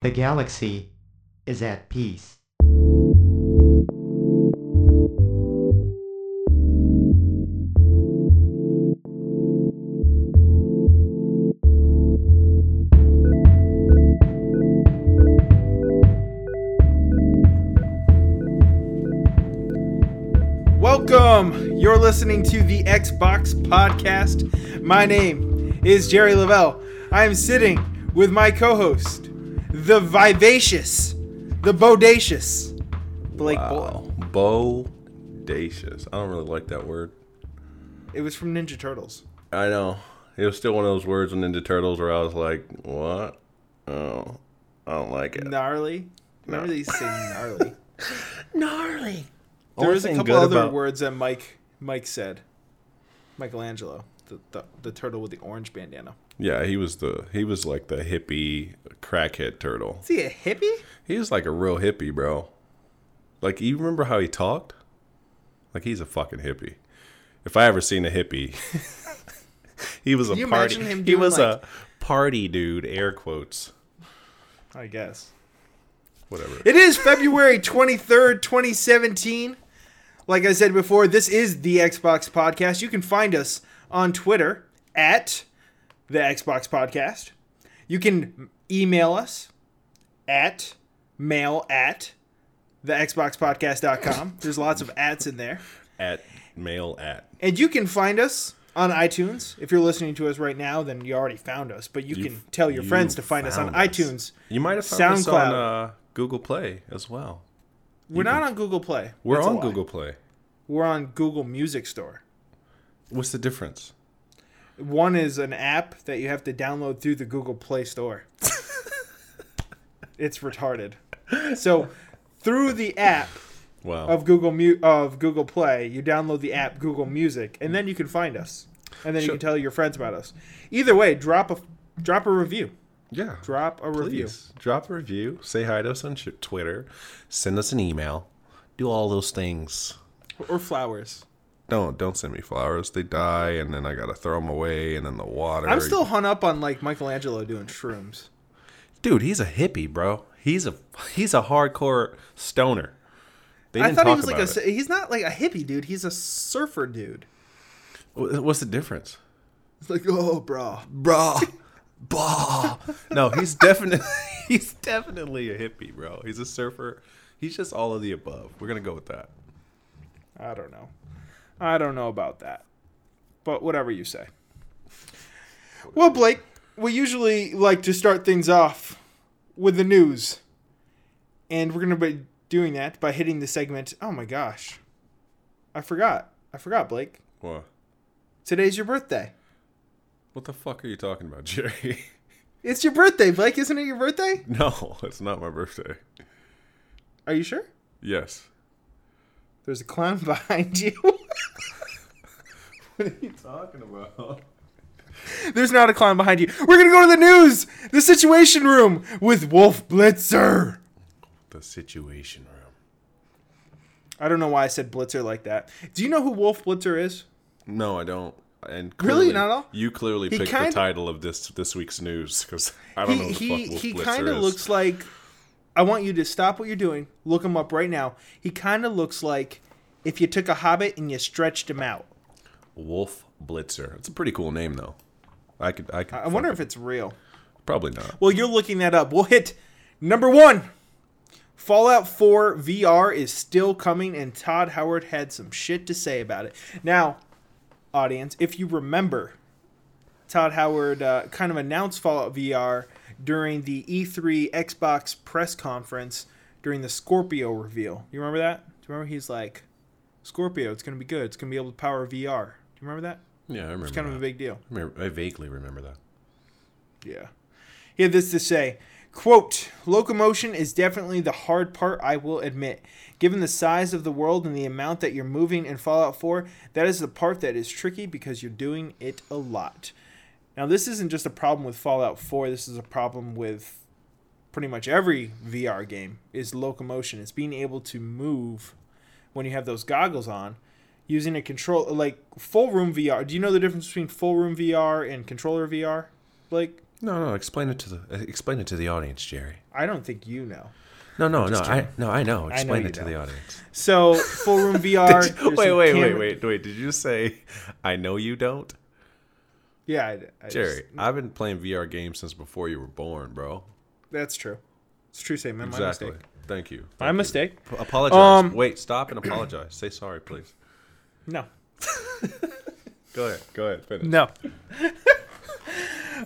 The galaxy is at peace. Welcome. You're listening to the Xbox Podcast. My name is Jerry Lavelle. I am sitting with my co-host, the vivacious, the bodacious Blake Boyle. Bodacious. I don't really like that word. It was from Ninja Turtles. I know. It was still one of those words in Ninja Turtles where I was like, what? Oh, I don't like it. Gnarly. Remember No. they say gnarly. Gnarly. there was a couple other words that Mike Mike said. Michelangelo, the, the the turtle with the orange bandana. Yeah, he was the he was like the hippie crackhead turtle. Is he a hippie? He was like a real hippie, bro. Like you remember how he talked? Like he's a fucking hippie. If I ever seen a hippie, he was a you party. he was like- a party dude. Air quotes. I guess. Whatever. It is February 23rd, 2017. Like I said before, this is the Xbox Podcast. You can find us on Twitter at the Xbox Podcast. You can email us at mail at the Xboxpodcast.com. There's lots of ats in there. at mail at. And you can find us on iTunes. If you're listening to us right now, then you already found us. But you You- can tell your you friends to find us on us. iTunes. You might have found us on uh, Google Play as well. We're not on Google Play. We're That's on. Google Play. We're on Google Music Store. What's the difference? One is an app that you have to download through the Google Play Store. it's retarded. So, through the app Wow. of Google Mu- of Google Play, you download the app Google Music, and then you can find us, and then you can tell your friends about us. Either way, drop a drop a review. yeah. Drop a review. Please drop a review. Say hi to us on Twitter. Send us an email. Do all those things. or flowers. Don't don't send me flowers. They die, and then I gotta throw them away, and then the water. I'm still hung up on like Michelangelo doing shrooms. dude. He's a hippie, bro. He's a he's a hardcore stoner. They I thought he was like a. it. He's not like a hippie dude. He's a surfer dude. What's the difference? It's like, oh, bro. bro. Bah. No, he's definitely he's definitely a hippie, bro. He's a surfer. He's just all of the above. We're gonna go with that. I don't know. I don't know about that. But whatever you say. Well, Blake, we usually like to start things off with the news. And we're going to be doing that by hitting the segment. Oh my gosh. I forgot. I forgot, Blake. What? Today's your birthday. What the fuck are you talking about, Jerry? It's your birthday, Blake. Isn't it your birthday? no, it's not my birthday. Are you sure? Yes. There's a clown behind you. What are you talking about? There's not a clown behind you. We're going to go to the news. The Situation Room with Wolf Blitzer. The Situation Room. I don't know why I said Blitzer like that. Do you know who Wolf Blitzer is? No, I don't. And Really? Not at all? You clearly He picked kinda- the title of this this week's news because I don't He know who the he fuck Wolf he Blitzer kind of looks like. I want you to stop what you're doing. Look him up right now. He kind of looks like if you took a hobbit and you stretched him out. Wolf Blitzer. It's a pretty cool name though. I could I could. I wonder fuck if it's real. probably not. Well, you're looking that up. We'll hit number one. Fallout 4 VR is still coming, and Todd Howard had some shit to say about it. Now, audience, if you remember, Todd Howard uh, kind of announced Fallout VR during the E3 Xbox press conference during the Scorpio reveal. You remember that? Do you remember he's like, Scorpio, it's going to be good. It's going to be able to power VR. Do you remember that? Yeah, I remember. It's kind of a big deal. I remember- I vaguely remember that. Yeah. He had this to say quote locomotion is definitely the hard part i will admit given the size of the world and the amount that you're moving in fallout 4 that is the part that is tricky because you're doing it a lot now this isn't just a problem with fallout 4 this is a problem with pretty much every vr game is locomotion it's being able to move when you have those goggles on using a control like full room vr do you know the difference between full room vr and controller vr like No, no. Explain it to the explain it to the audience, Jerry. I don't think you know. No, no, no. I no, I know. I know Explain it to the audience. So full room VR. You- wait, wait, wait, wait, wait. Did you say I know you don't, Yeah, I, I Jerry? just- I've been playing VR games since before you were born, bro. that's true. It's true statement. My Exactly. mistake. Thank you. My you. mistake. P- Apologize. Um, Wait, stop and apologize. Say sorry, please. No. Go ahead. Go ahead. Finish. No.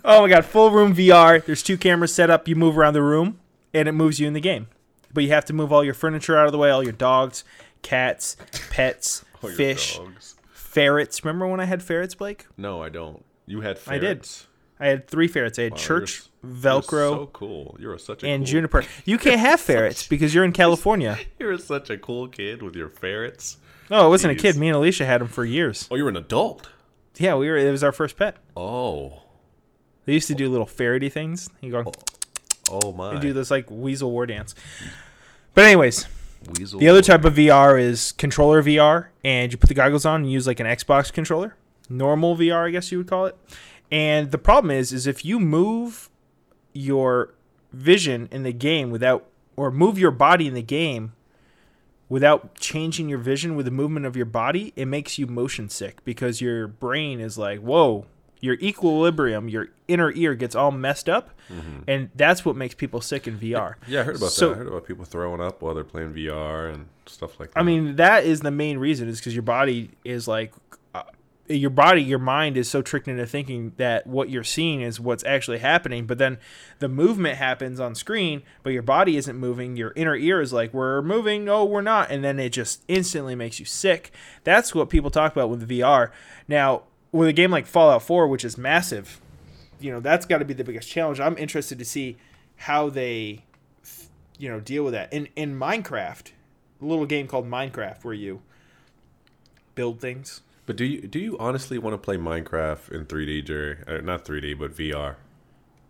oh my god, full room VR. There's two cameras set up. You move around the room and it moves you in the game. But you have to move all your furniture out of the way, all your dogs, cats, pets, fish, dogs. ferrets. Remember when I had ferrets, Blake? No, I don't. You had ferrets. I did. I had three ferrets. I had Wow, church, you're Velcro, You're so cool. You're such a and cool, juniper. You can't have ferrets because you're in California. You're such a cool kid with your ferrets. No, it wasn't a kid. Me and Alicia had them for years. Oh, you're an adult. Yeah, we were. It was our first pet. Oh. They used to do little ferrety things. You go Oh, oh my. and do this like weasel war dance. But anyways, Weasel. the other type of VR is controller VR, and you put the goggles on and use like an Xbox controller, normal VR, I guess you would call it. And the problem is, is if you move your vision in the game without, or move your body in the game without changing your vision with the movement of your body, it makes you motion sick because your brain is like, whoa, your equilibrium, your inner ear gets all messed up, mm-hmm. and that's what makes people sick in VR. Yeah, I heard about So- that. I heard about people throwing up while they're playing VR and stuff like that. I mean, that is the main reason is because your body is like, your body, your mind is so tricked into thinking that what you're seeing is what's actually happening. But then the movement happens on screen, but your body isn't moving. Your inner ear is like, we're moving. No, we're not. And then it just instantly makes you sick. That's what people talk about with VR. Now, with a game like Fallout 4, which is massive, you know, that's got to be the biggest challenge. I'm interested to see how they, you know, deal with that. In, in Minecraft, a little game called Minecraft where you build things. But do you do you honestly want to play Minecraft in 3D, Jerry? Uh, not 3D, but VR.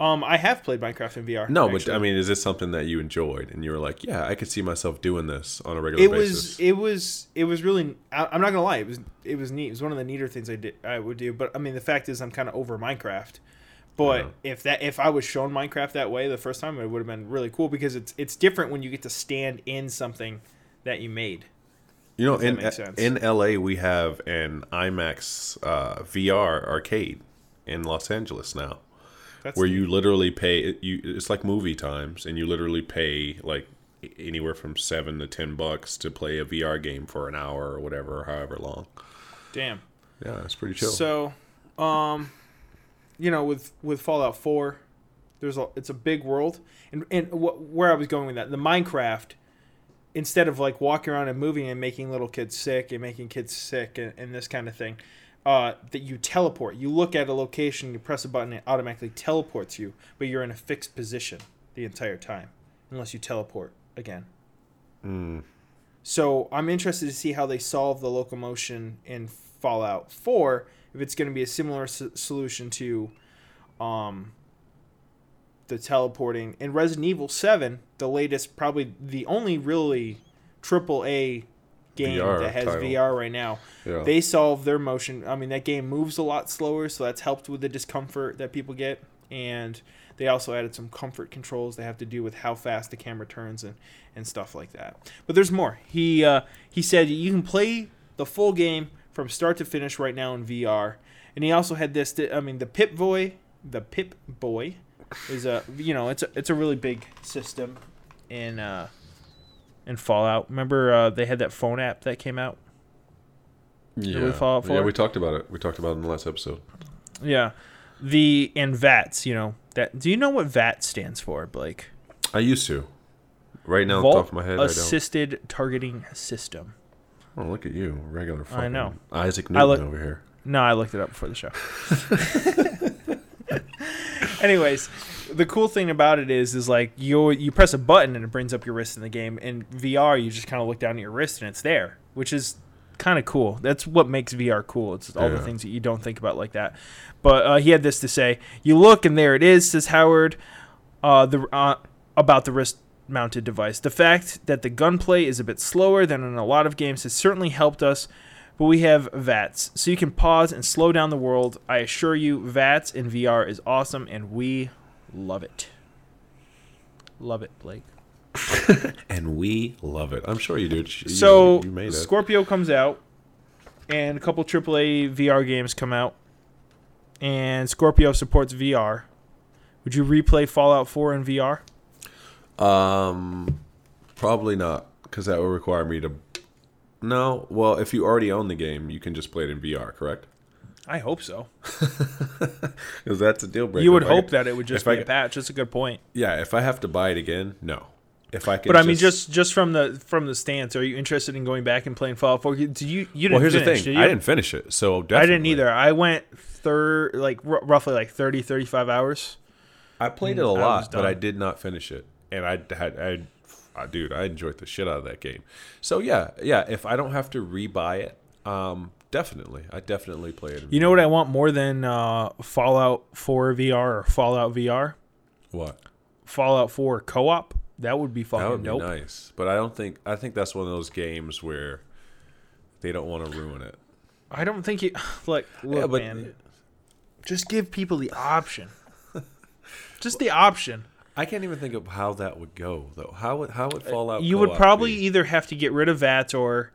Um, I have played Minecraft in VR. No, actually. but I mean, is this something that you enjoyed and you were like, yeah, I could see myself doing this on a regular it basis? was it was it was really. I, I'm not gonna lie, it was it was neat. It was one of the neater things I did I would do. But I mean, the fact is, I'm kind of over Minecraft. But Yeah. if that if I was shown Minecraft that way the first time, it would have been really cool because it's it's different when you get to stand in something that you made. You know, in in LA we have an IMAX uh, VR arcade in Los Angeles now, That's where you literally pay. You it's like movie times, and you literally pay like anywhere from seven to ten bucks to play a VR game for an hour or whatever, or however long. damn. Yeah, it's pretty chill. So, um, you know, with with Fallout Four, there's a it's a big world, and and wh- where I was going with that, the Minecraft, instead of like walking around and moving and making little kids sick and making kids sick and, and this kind of thing, uh, that you teleport. You look at a location, you press a button, it automatically teleports you, but you're in a fixed position the entire time, unless you teleport again. Mm. So I'm interested to see how they solve the locomotion in Fallout 4. If it's going to be a similar s- solution to um, the teleporting in Resident Evil 7, the latest, probably the only really triple A game VR that has title. VR right now. Yeah. They solve their motion. I mean, that game moves a lot slower, so that's helped with the discomfort that people get. And they also added some comfort controls that have to do with how fast the camera turns and, and stuff like that. But there's more. He uh, he said you can play the full game from start to finish right now in VR. And he also had this. I mean, the Pip Boy, the Pip Boy, is a you know it's a it's a really big system in uh, in Fallout. Remember uh, they had that phone app that came out. yeah. we Fallout yeah, we talked about it. We talked about it in the last episode. Yeah, the and VATS. You know that. Do you know what VAT stands for, Blake? I used to. Right now, off top Vault of my head, I don't. Assisted Targeting System. Oh, look at you, regular. Fucking I know. Isaac Newton look- over here. No, I looked it up before the show. Anyways, the cool thing about it is, is like you you press a button and it brings up your wrist in the game. In VR, you just kind of look down at your wrist and it's there, which is kind of cool. That's what makes VR cool. It's all the things that you don't think about like that. But uh, he had this to say: "You look and there it is," says Howard. Uh, the uh, about the wrist mounted device. The fact that the gunplay is a bit slower than in a lot of games has certainly helped us but we have VATS, so you can pause and slow down the world. I assure you, VATS in VR is awesome, and we love it. Love it, Blake. And we love it. I'm sure you do. You- So you made it. Scorpio comes out, and a couple AAA VR games come out, and Scorpio supports VR. Would you replay Fallout 4 in VR? Um, probably not, because that would require me to. No, well, if you already own the game, you can just play it in VR, correct? I hope so. Because that's a deal breaker. You would If hope get- that it would just be I a patch. That's a good point. Yeah, if I have to buy it again, no. If I can, But I mean, just just from the from the stance, are you interested in going back and playing Fallout 4? Did you you didn't well, here's finish, the thing. did? I didn't finish it, so definitely. I didn't either. I went third, like r- roughly like 30, 35 hours. I played it a Mm, I lot, but I did not finish it, and I had I, I, dude, I enjoyed the shit out of that game. So yeah, yeah. If I don't have to rebuy it, um, definitely, I definitely play it. in You know what I want more than uh, Fallout 4 VR or Fallout VR? what? Fallout 4 co-op. That would be fucking That would be dope. nice, but I don't think I think that's one of those games where they don't want to ruin it. I don't think you like look, Yeah, but- man. Just give people the option. Just the option. I can't even think of how that would go though. How would how would Fallout? you would probably be? either have to get rid of VATS or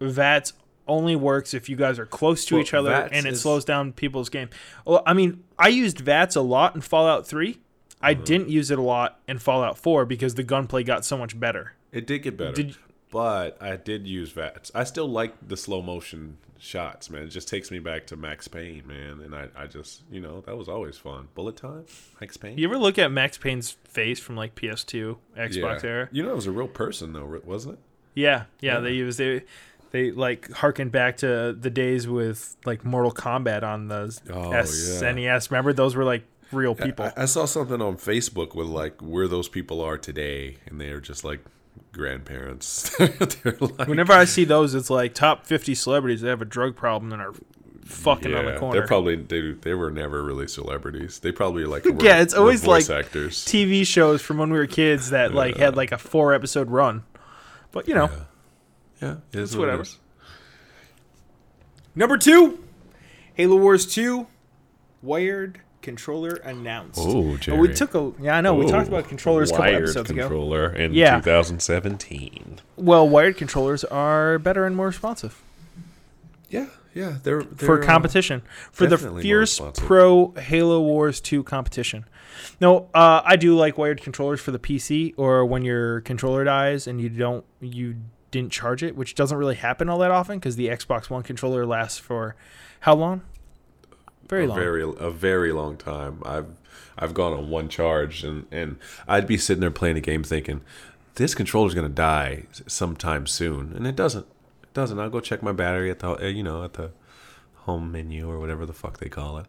VATS only works if you guys are close to Well, each other VATS and it is- slows down people's game. Well, I mean, I used VATS a lot in Fallout 3. I Mm-hmm. didn't use it a lot in Fallout 4 because the gunplay got so much better. It did get better, Did- but I did use VATS. I still like the slow motion shots, man. It just takes me back to Max Payne, man. And I, I just, you know, that was always fun. Bullet time, Max Payne. You ever look at Max Payne's face from like PS2, Xbox yeah. era? You know, it was a real person though, wasn't it? Yeah, yeah, Yeah. they use they they like harken back to the days with like Mortal Kombat on the Oh, SNES. Remember those were like real people. I, I saw something on Facebook with like where those people are today, and they are just like grandparents. Like, Whenever I see those, it's like top 50 celebrities that have a drug problem and are fucking on the corner. they're probably they, they were never really celebrities. They probably like were, Yeah, it's always like actors. TV shows from when we were kids that like Yeah. had like a four episode run. But you know, Yeah, is It's what it whatever. number two, Halo Wars 2, wired controller announced. Oh, Jerry. we took a yeah, I know we talked about controllers a couple wired episodes ago. controller in Yeah. 2017. Well, wired controllers are better and more responsive. Yeah, yeah, they're, for they're, uh, competition for the fierce pro halo wars 2 competition no uh, i do like wired controllers for the pc or when your controller dies and you don't you didn't charge it which doesn't really happen all that often because the xbox one controller lasts for how long very a long very a very long time. I've I've gone on one charge and and I'd be sitting there playing a game thinking this controller's gonna die sometime soon, and it doesn't. It doesn't. I'll go check my battery at the uh, you know at the home menu or whatever the fuck they call it.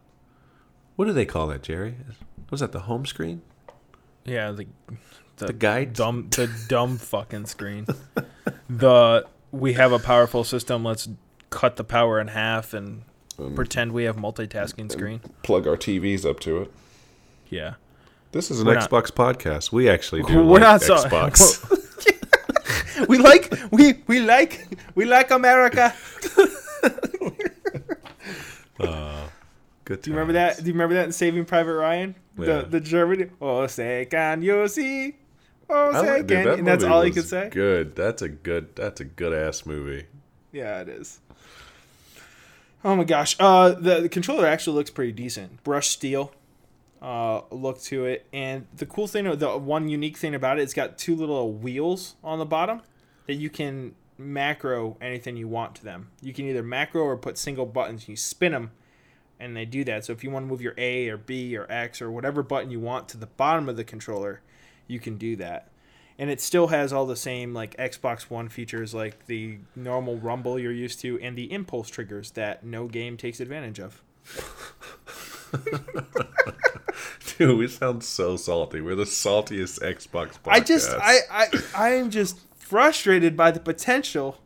What do they call that, Jerry? Was that the home screen? yeah the, the, The guide? dumb the dumb fucking screen the we have a powerful system let's cut the power in half and Um, pretend we have multitasking screen Plug our TVs up to it. yeah This is an We're not- Xbox podcast. We actually do We're like not so- Xbox. we like we we like we like America. Good. Do you remember that? Do you remember that in Saving Private Ryan? Yeah. The the German. Oh, say can you see? Oh, say like, can. that And that's all he could say. Good. That's a good. That's a good ass movie. Yeah, it is. Oh my gosh. Uh, the, the controller actually looks pretty decent. Brushed steel. Uh, look to it, and the cool thing, the one unique thing about it, it's got two little wheels on the bottom that you can macro anything you want to them. You can either macro or put single buttons. You spin them, and they do that. So if you want to move your A or B or X or whatever button you want to the bottom of the controller, you can do that. And it still has all the same like Xbox One features like the normal rumble you're used to and the impulse triggers that no game takes advantage of. Dude, we sound so salty. We're the saltiest Xbox podcast. I just I, I I am just frustrated by the potential.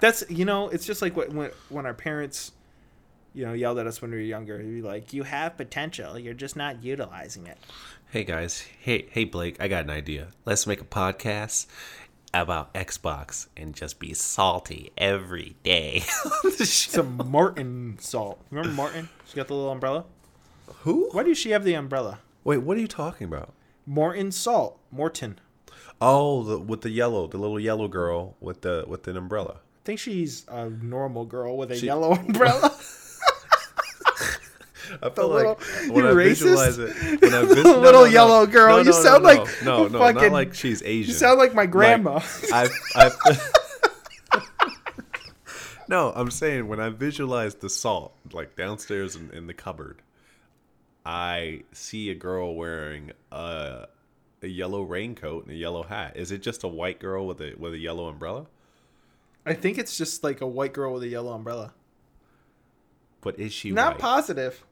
That's you know, it's just like what, when when our parents you know yelled at us when we were younger. You'd be like, "You have potential, you're just not utilizing it." Hey guys, hey hey Blake, I got an idea. Let's make a podcast about Xbox and just be salty every day. Some Martin salt. Remember Martin? She got the little umbrella. Who? Why does she have the umbrella? Wait, what are you talking about? Morton salt. Morton. Oh, the, with the yellow, the little yellow girl with the with an umbrella. I think she's a normal girl with a She- yellow umbrella. I felt little- like when you I racist? visualize it, when I vis- Little no, no. yellow girl. No, You sound like no, no, fucking- not like she's Asian. you sound like my grandma. I, I, no, I'm saying when I visualize the salt, like downstairs in, in the cupboard, I see a girl wearing a, a yellow raincoat and a yellow hat. Is it just a white girl with a with a yellow umbrella? I think it's just like a white girl with a yellow umbrella. But is she Not white? positive.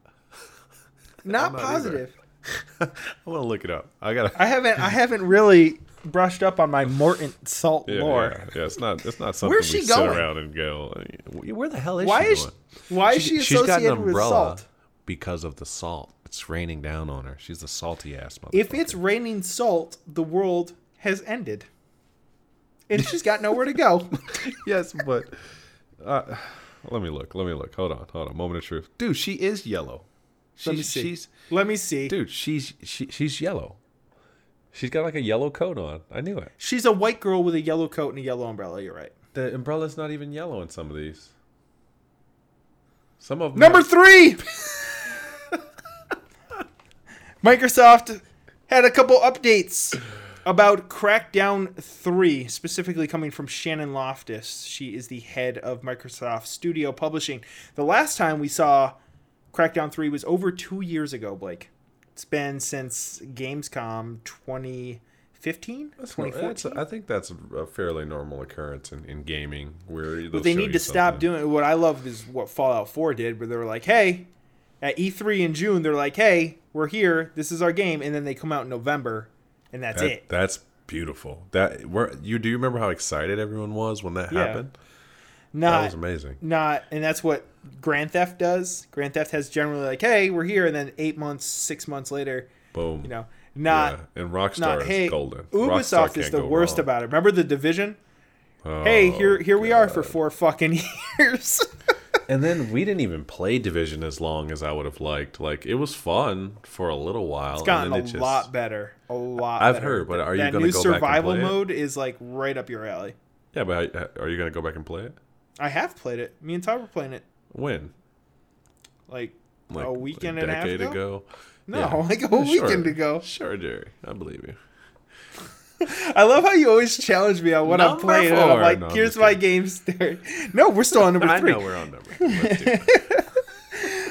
Not not positive. I want to look it up. I gotta. I haven't. I haven't really brushed up on my Morton salt yeah, lore. yeah, yeah, it's not. It's not something Where's we she sit around and go. Where the hell is Why she is going? why is she, she's got an associated with umbrella salt? because of the salt. It's raining down on her. She's a salty ass motherfucker. If it's raining salt, the world has ended, and she's got nowhere to go. yes, but uh, let me look. Let me look. Hold on. Hold on. Moment of truth, dude. She is yellow. She's, Let me see. She's Let me see. dude. She's she, she's yellow. She's got like a yellow coat on. I knew it. She's a white girl with a yellow coat and a yellow umbrella. You're right. The umbrella's not even yellow in some of these. Some of them Number three. Microsoft had a couple updates about Crackdown 3, specifically coming from Shannon Loftis. She is the head of Microsoft Studio Publishing. The last time we saw Crackdown 3 was over two years ago, Blake. It's been since Gamescom 2015? That's 2014? that's- I think that's a fairly normal occurrence in, in gaming where But they need to stop doing what I love is what Fallout 4 did, where they were like, hey, at E3 in June, they're like, hey, we're here, this is our game, and then they come out in November, and that's That, it. That's beautiful. That where you do you remember how excited everyone was when that Yeah. happened? That Not, was amazing. not, and that's what Grand Theft does. Grand Theft has generally like, hey, we're here, and then eight months, six months later, Boom. you know, not, yeah. and Rockstar not, is hey, golden. Ubisoft Rockstar is the worst wrong. about it. Remember the Division? Oh, hey, here, here we are for four fucking years. And then we didn't even play Division as long as I would have liked. Like it was fun for a little while. It's gotten and a it just, lot better. A lot. Better. I've better. heard, but are you gonna new go back and survival play it? mode is like right up your alley. Yeah, but are you gonna go back and play it? I have played it. Me and Todd were playing it When? like, Like a weekend a and a half ago. ago. No, Yeah. like a Sure. weekend ago. Sure, Jerry. I believe you. I love how you always challenge me on what I'm Number playing. And I'm like, No, I'm here's my kidding. game story. No, we're still on number I three. know we're on number. Let's do it.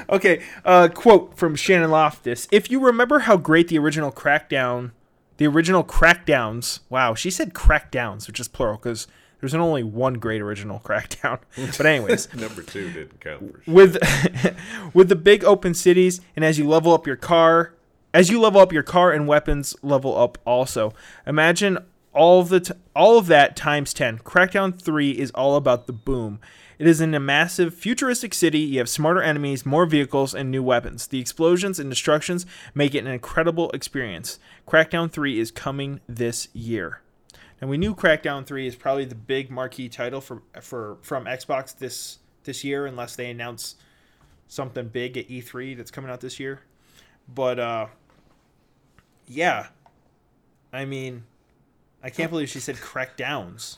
Okay, uh, quote from Shannon Loftis. If you remember how great the original Crackdown, the original Crackdowns, wow, she said Crackdowns, which is plural because there's only one great original Crackdown. But anyways, number two didn't count for sure. with with the big open cities and as you level up your car as you level up your car and weapons level up also imagine all of the t- all of that times 10 crackdown 3 is all about the boom. It is in a massive futuristic city. You have smarter enemies more vehicles and new weapons. The explosions and destructions make it an incredible experience. Crackdown 3 is coming this year and we knew Crackdown 3 is probably the big marquee title for for from Xbox this this year unless they announce something big at E3 that's coming out this year. But uh yeah. I mean, I can't believe she said Crackdowns.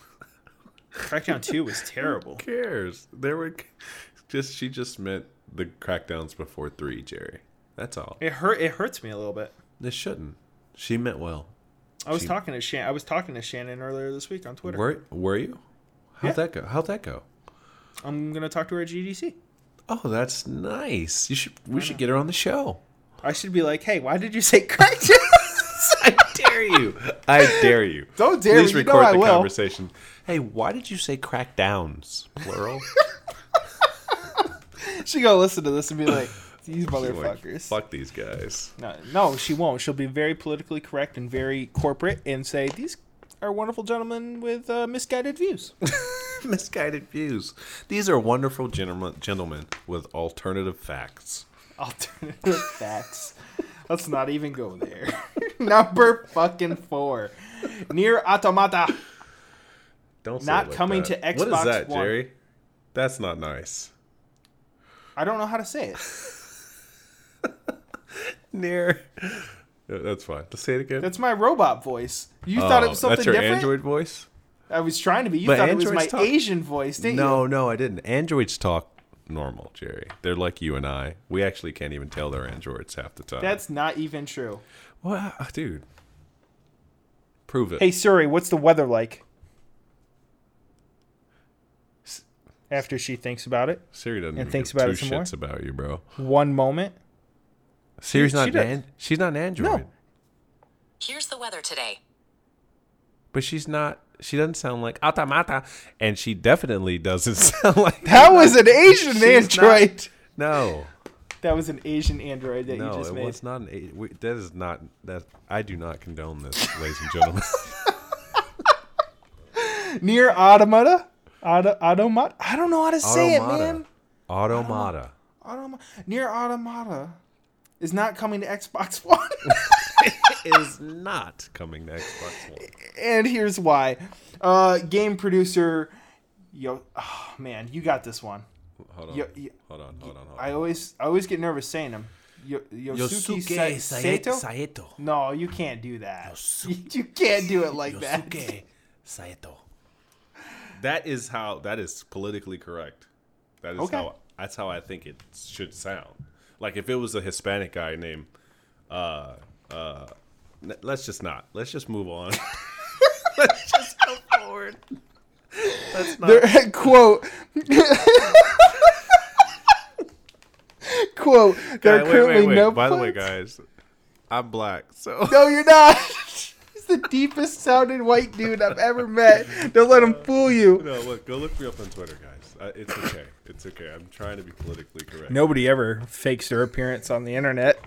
Crackdown 2 was terrible. Who cares? There were just she just meant the crackdowns before three, Jerry. That's all. It hurt it hurts me a little bit. This shouldn't. She meant well. I was She- talking to Shan- I was talking to Shannon earlier this week on Twitter. Were were you? How'd Yeah. that go? How'd that go? I'm going to talk to her at GDC. Oh, that's nice. You should. We should get her on the show. I should be like, "Hey, why did you say Crackdowns?" I dare you. I dare you. Don't dare Please me. You know record I the will. conversation. Hey, why did you say crackdowns plural? she gonna listen to this and be like, "These Like, motherfuckers." Fuck these guys. No, no, she won't. She'll be very politically correct and very corporate and say these are wonderful gentlemen with uh, misguided views. Misguided views. These are wonderful gentlemen, gentlemen with alternative facts. Alternative facts. Let's not even go there. Number fucking four. NieR Automata. Don't say Not like coming that. to What is that, One. Jerry? That's not nice. I don't know how to say it. Near. That's fine. Let's say it again. That's my robot voice. You thought it Oh, was something That's your different. Android voice. I was trying to be. You But thought it was Androids my talk- Asian voice, didn't No, you? no, no, I didn't. Androids talk normal, Jerry. They're like you and I. We actually can't even tell they're androids half the time. That's not even true. well, ah, dude. Prove it. Hey Siri, what's the weather like? After she thinks about it, Siri doesn't and thinks about two it some more? shits about you, bro. one moment. Siri's she not. does. An, she's not an android. Here's the weather today. But she's not. She doesn't sound like automata, and she definitely doesn't sound like. That was an Asian She's android. No, That was an Asian android that you no, just it made. was not an. We, that is not that. I do not condone this, ladies and gentlemen. NieR Automata? Auto, automata? I don't know how to say Automata. it, man. Automata. Automa- NieR Automata is not coming to Xbox One. is not coming to Xbox One. and here's why. Uh, game producer, yo, oh man, you got this one. Hold on. Yo- yo- hold on. Hold on. Hold on. I always, I always get nervous saying them. Yo, Yosuke, Sa- Sato? Saito. No, you can't do that. You can't do it like that. Yosuke Saito. That is how. That is politically correct. That is Okay. how. That's how I think it should sound. Like if it was a Hispanic guy named. Uh. Uh. n- Let's just not. Let's just move on. let's just go forward. Let's not. Quote. quote. There are wait, currently wait, wait. no. By the way, plans- guys, I'm black, so No, you're not. He's the deepest sounding white dude I've ever met. Don't let him fool you. no. Look, go look me up on Twitter, guys. Uh, it's okay. It's okay. I'm trying to be politically correct. Nobody ever fakes their appearance on the internet.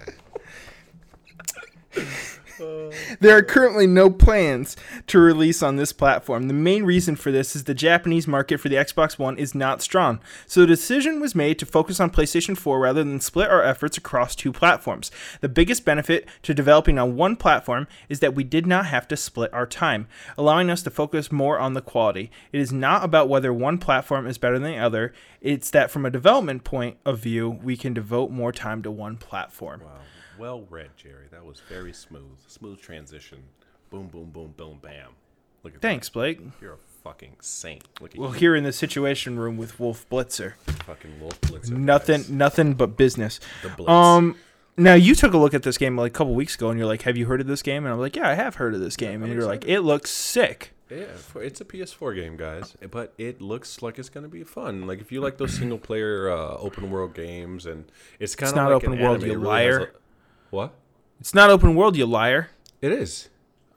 There are currently no plans to release on this platform. The main reason for this is the Japanese market for the Xbox One is not strong. So the decision was made to focus on PlayStation 4 rather than split our efforts across two platforms. The biggest benefit to developing on one platform is that we did not have to split our time, allowing us to focus more on the quality. It is not about whether one platform is better than the other. It's that from a development point of view, we can devote more time to one platform. Wow. Well read, Jerry. That was very smooth. Smooth transition. Boom, boom, boom, boom, bam. Look at Thanks, Blake. You're a fucking saint. Look at Well, you, here in the Situation Room with Wolf Blitzer, fucking Wolf Blitzer. nothing, guys. nothing but business. The Blitz. Um, now you took a look at this game like a couple weeks ago, and you're like, "Have you heard of this game?" And I'm like, "Yeah, I have heard of this game." and you're like, "It looks sick." Yeah, it's a PS4 game, guys, but it looks like it's gonna be fun. Like if you like those single player uh, open world games, and it's kind of not like open an world, you really liar. A- what? It's not open world, you liar. It is.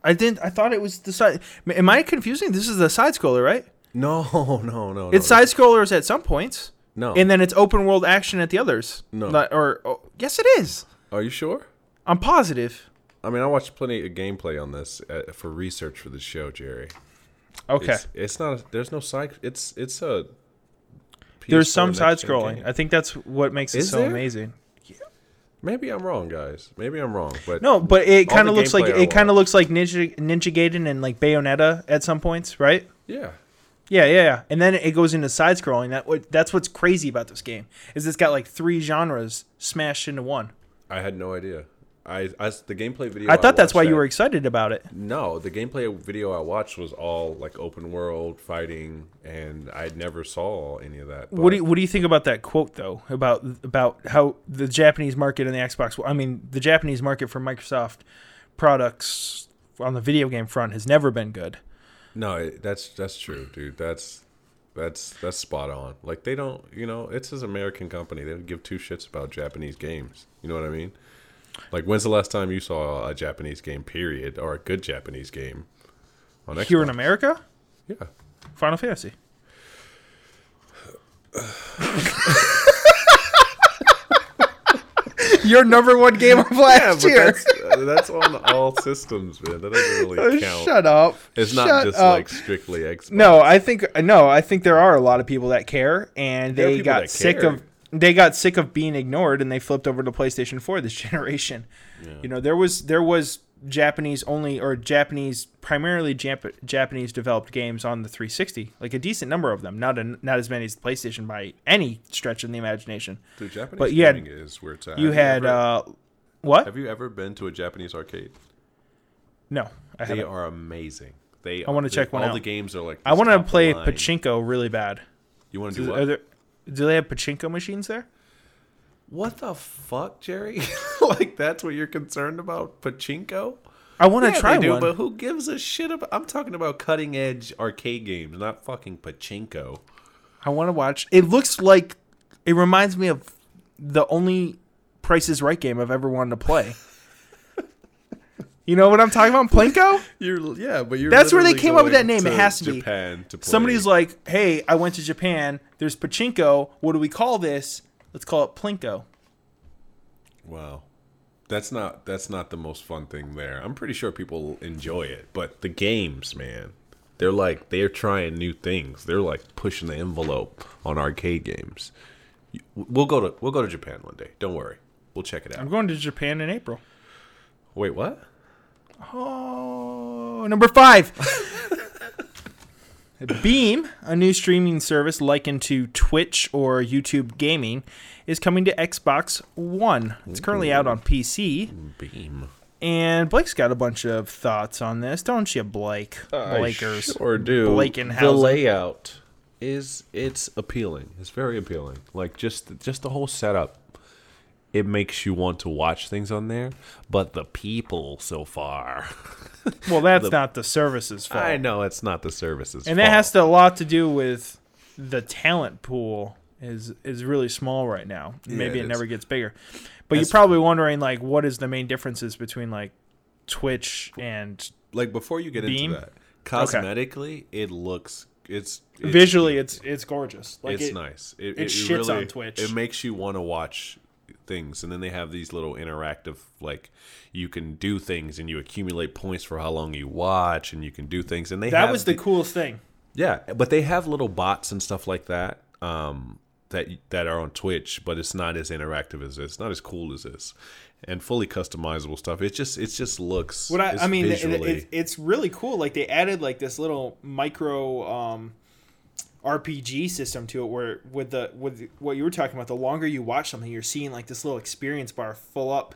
I didn't. I thought it was the side. Am I confusing? This is a side scroller, right? No, no, no. It's no. side scrollers at some points, No. and then it's open world action at the others. No. Not- or oh, yes, it is. Are you sure? I'm positive. I mean, I watched plenty of gameplay on this uh, for research for the show, Jerry. Okay. It's, it's not. There's no side. It's it's a. There's PS4 some side scrolling. I think that's what makes it Is so there? amazing. Maybe I'm wrong, guys. Maybe I'm wrong, but No, but it kind of looks like it kind of looks like Ninja Ninja Gaiden and like Bayonetta at some points, right? yeah, Yeah, yeah, yeah. And then it goes into side scrolling. That what that's what's crazy about this game is it's got like three genres smashed into one. I had no idea. I, I the gameplay video. I thought that's watched why you were excited about it. No, the gameplay video I watched was all like open world fighting, and I never saw any of that. What do you, what do you think about that quote though about about how the Japanese market and the Xbox I mean the Japanese market for Microsoft products on the video game front has never been good. No, that's that's true, dude. That's that's that's spot on. Like they don't, you know, it's an American company. They don't give two shits about Japanese games. You know what I mean? Like when's the last time you saw a Japanese game, period, or a good Japanese game on Xbox? Here in America, Yeah. Final Fantasy. Your number one game of last But year. that's, uh, that's on all systems, man. That doesn't really count. Oh, Shut up. It's not Shut just up. like strictly Xbox. No, I think no, I think there are a lot of people that care, and they got sick care. of they got sick of being ignored, and they flipped over to PlayStation Four this generation. You know, there was there was Japanese only or Japanese primarily Jap- Japanese developed games on the 360. Like a decent number of them, not a, not as many as the PlayStation by any stretch of the imagination. Dude, Japanese But you had- is where it's at. You Have had ever- uh, what? have you ever been to a Japanese arcade? no, I They haven't. are amazing. They. I wanna check one All out. the games are like. I want to play line. pachinko really bad. You want to Do, what? there, do they have pachinko machines there? What the fuck, Jerry? like that's what you're concerned about? Pachinko? I want to Yeah, try do, one. but who gives a shit about? I'm talking about cutting edge arcade games, not fucking pachinko. I want to watch. It looks like it reminds me of the only Price is Right game I've ever wanted to play. you know what I'm talking about? Plinko? You're yeah, but you're. That's where they came up with that name. It has to be. Japan to play. Somebody's like, "Hey, I went to Japan. There's pachinko. What do we call this? Let's call it Plinko." Wow. That's not that's not the most fun thing there. I'm pretty sure people enjoy it, but the games, man, they're like they're trying new things. They're like pushing the envelope on arcade games. We'll go to we'll go to Japan one day. Don't worry. We'll check it out. I'm going to Japan in April. Wait, what? Oh, number five. Beam, a new streaming service likened to Twitch or YouTube gaming, is coming to Xbox One. It's currently out on PC, Beam. and Blake's got a bunch of thoughts on this, don't you, Blake? Blakers. Or do Blake Blakenhausen. the layout is it's appealing. It's very appealing. Like just just the whole setup. It makes you want to watch things on there, but the people so far. Well, that's the- not the service's fault. I know it's not the services. and that has to a lot to do with the talent pool is is really small right now. Maybe it it never gets bigger. But That's- you're probably wondering like what is the main differences between like Twitch and like before you get Beam? into that. Cosmetically, it looks it's, it's visually it's it's gorgeous. Like it's it, nice. It, it shits on Twitch. It makes you want to watch things, and then they have these little interactive, like you can do things, and you accumulate points for how long you watch, and you can do things. And they That was the coolest thing. yeah, but they have little bots and stuff like that. Um, that that are on Twitch, but it's not as interactive as this. It's not as cool as this, and fully customizable stuff. It just it just looks. What I, I mean, it, visually- it, it's really cool. Like they added like this little micro um, RPG system to it, where with the with what you were talking about, the longer you watch something, you're seeing like this little experience bar fill up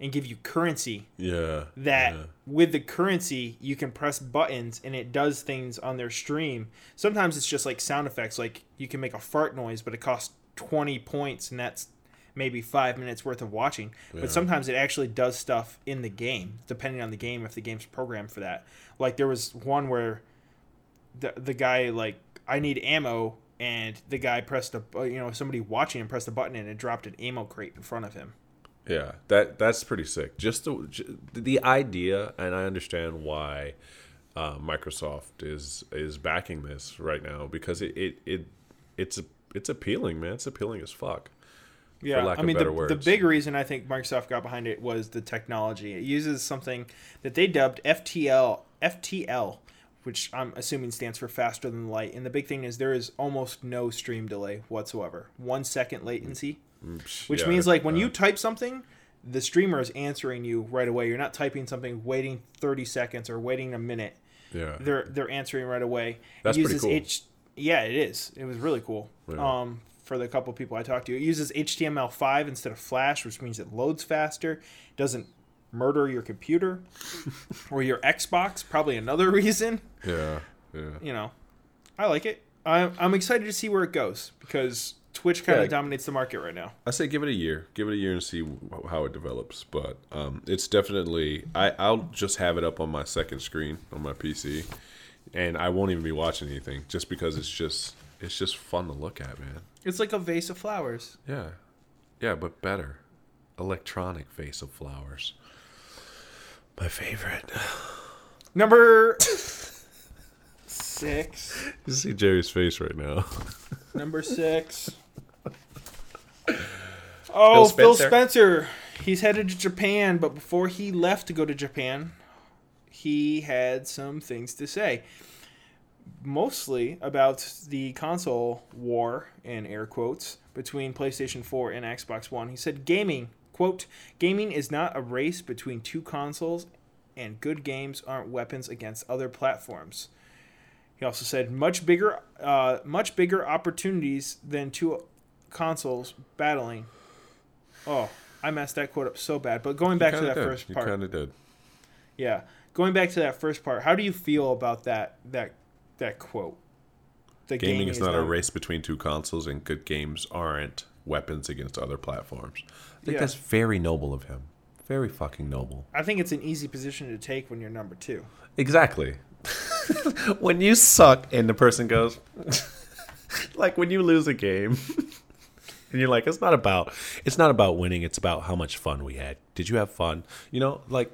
and give you currency. yeah That yeah. with the currency, you can press buttons and it does things on their stream. Sometimes it's just like sound effects, like you can make a fart noise, but it costs twenty points, and that's maybe five minutes worth of watching. Yeah. But sometimes it actually does stuff in the game, depending on the game if the game's programmed for that. Like there was one where the the guy like I need ammo, and the guy pressed a uh, you know somebody watching him pressed a button and it dropped an ammo crate in front of him. Yeah, that that's pretty sick. Just the the idea, and I understand why uh, Microsoft is is backing this right now because it, it, it it's it's appealing, man. It's appealing as fuck. Yeah, I mean the, the big reason I think Microsoft got behind it was the technology. It uses something that they dubbed FTL FTL, which I'm assuming stands for faster than light. And the big thing is there is almost no stream delay whatsoever. One second latency, which Yeah, means like when uh, you type something, the streamer is answering you right away. You're not typing something, waiting 30 seconds or waiting a minute. yeah, They're they're answering right away. That's it pretty uses cool. H- yeah, it is. It was really cool. Yeah. Um, for the couple of people I talked to, it uses HTML5 instead of Flash, which means it loads faster. Doesn't murder your computer or your Xbox. Probably another reason. yeah, yeah. You know, I like it. I'm I'm excited to see where it goes because Twitch kind of Yeah. dominates the market right now. I say give it a year. Give it a year and see how it develops. But um, it's definitely. I I'll just have it up on my second screen on my PC, and I won't even be watching anything just because it's just it's just fun to look at, man. It's like a vase of flowers. Yeah, yeah, but better. Electronic vase of flowers. My favorite. Number six. You see Jerry's face right now. Number six. Oh, Phil Spencer. Spencer. He's headed to Japan, but before he left to go to Japan, he had some things to say. Mostly about the console war, in air quotes, between PlayStation 4 and Xbox One. He said, Gaming, quote, gaming is not a race between two consoles and good games aren't weapons against other platforms. He also said much bigger, uh, much bigger opportunities than two consoles battling. Oh, I messed that quote up so bad. But going back to that did. first You kind of did. yeah, going back to that first part, how do you feel about that that that quote? The Gaming is not a race between two consoles, and good games aren't weapons against other platforms. I think Yeah. that's very noble of him. Very fucking noble. I think it's an easy position to take when you're number two. Exactly. when you suck and the person goes, like when you lose a game, and you're like, it's not about, it's not about winning. It's about how much fun we had. Did you have fun? You know, like,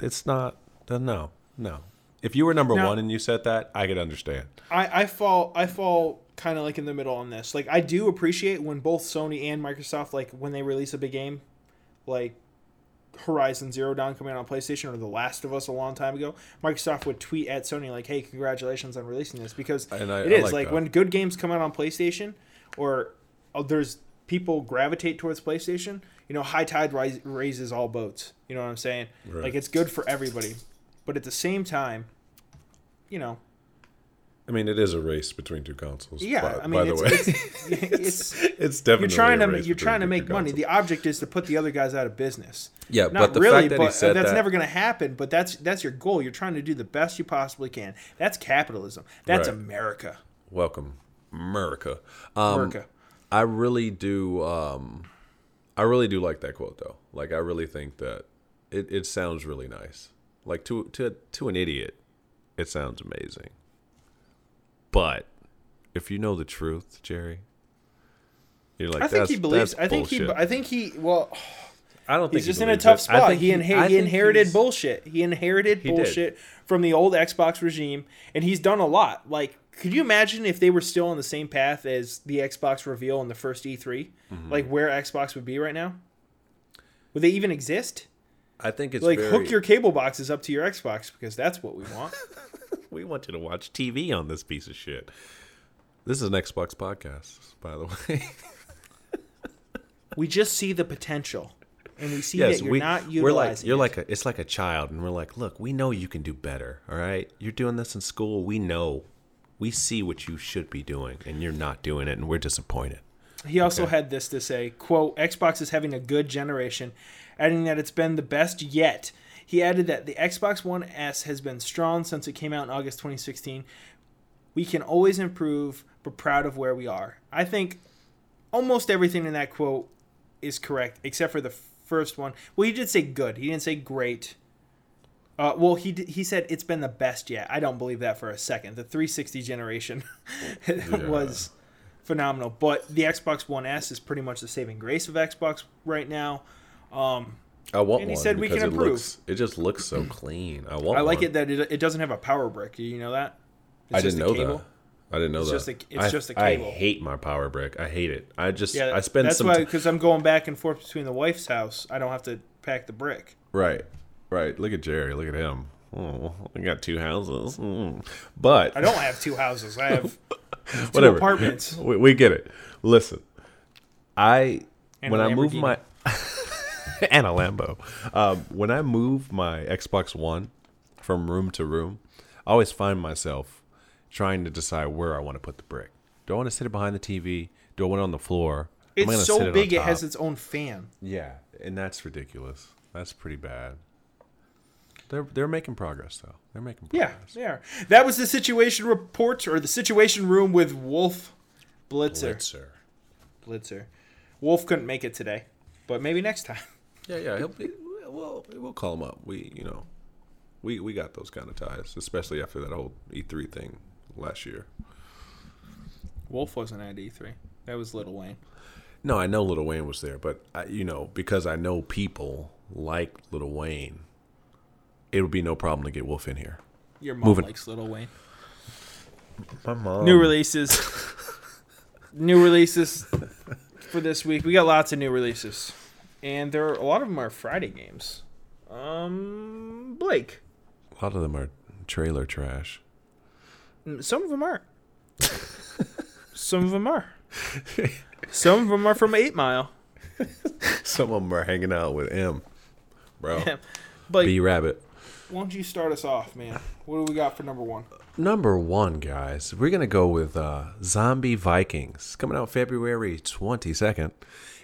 it's not. uh, No, no. If you were number Now- one and you said that, I could understand. I, I fall I fall kind of like in the middle on this. Like I do appreciate when both Sony and Microsoft like when they release a big game, like Horizon Zero Dawn coming out on PlayStation or The Last of Us a long time ago, Microsoft would tweet at Sony like, "Hey, congratulations on releasing this," because I- it is like like when good games come out on PlayStation or uh, there's people gravitate towards PlayStation. You know, high tide rise, raises all boats. You know what I'm saying? Right. Like it's good for everybody, but at the same time, you know, I mean, it is a race between two consoles. yeah. By, I mean, by it's, the way, it's, it's it's definitely you're trying a to you're trying to make money. consoles. The object is to put the other guys out of business. Yeah, Not but the really, fact that but he said that's that, never going to happen. But that's that's your goal. You're trying to do the best you possibly can. That's capitalism. That's Right. America. welcome, America. Um, America. I really do. Um, I really do like that quote though. Like I really think that it, it sounds really nice. Like to to to an idiot, it sounds amazing. But if you know the truth, Jerry, you're like I think he believes. I think he. I think he. Well, I don't think he's he just in a tough it. I spot. think He, inhe- I he inherited he's- bullshit. He inherited He did. bullshit from the old Xbox regime, and he's done a lot. Like, could you imagine if they were still on the same path as the Xbox reveal in the first E3? Mm-hmm. Like, where Xbox would be right now? Would they even exist? I think it's like very, hook your cable boxes up to your Xbox because that's what we want. We want you to watch TV on this piece of shit. This is an Xbox podcast, by the way. we just see the potential, and we see yes, that you're we, not utilizing. we're like you're it. like a, it's like a child, and we're like, look, we know you can do better. All right, you're doing this in school. We know, we see what you should be doing, and you're not doing it, and we're disappointed. He also Okay. had this to say, quote, Xbox is having a good generation, adding that it's been the best yet. He added that the Xbox One S has been strong since it came out in August 2016. We can always improve, but proud of where we are. I think almost everything in that quote is correct, except for the first one. Well, he did say good. He didn't say great. Uh, well, he d- he said it's been the best yet. I don't believe that for a second. The 360 generation was phenomenal, but the Xbox One S is pretty much the saving grace of Xbox right now. Um, I want And he one said we can it improve. looks it just looks so clean. I want. I like one. it that it, it doesn't have a power brick. Do you know that? It's I didn't know cable. that. I didn't know It's that. just a- it's I, just a cable. I hate my power brick. I hate it. I just Yeah, I spend that's some why because I'm going back and forth between the wife's house. I don't have to pack the brick. Right, right. Look at Jerry. Look at him. Oh, I got two houses. Mm. But I don't have two houses. I have two whatever. apartments. We, we get it. Listen, I And when I move my and a Lambo. Um, when I move my Xbox One from room to room, I always find myself trying to decide where I want to put the brick. Do I want to sit it behind the TV? Do I want it on the floor? It's so big it top? has its own fan. Yeah, and that's ridiculous. That's pretty bad. They're they're making progress though. They're making Yeah, progress. they are. That was the situation report or the situation room with Wolf Blitzer. Blitzer. Blitzer. Wolf couldn't make it today, but maybe next time. Yeah, yeah. He'll be, we'll we'll call him up. We you know, we we got those kind of ties, especially after that whole E3 thing last year. Wolf wasn't at E3. That was Lil Wayne. No, I know Lil Wayne was there, but I, you know because I know people like Lil Wayne, it would be no problem to get Wolf in here. Your mom Moving. likes Lil Wayne. My mom. New releases. new releases for this week. We got lots of new releases, and there are a lot of them are Friday games. Um, Blake, A lot of them are trailer trash. Mm, some of them aren't. some of them are. Some of them are from Eight Mile. Some of them are hanging out with M, bro. Blake, B Rabbit. Why don't you start us off, man? What do we got for number one? Number one, guys, we're gonna go with uh, Zombie Vikings coming out February twenty second.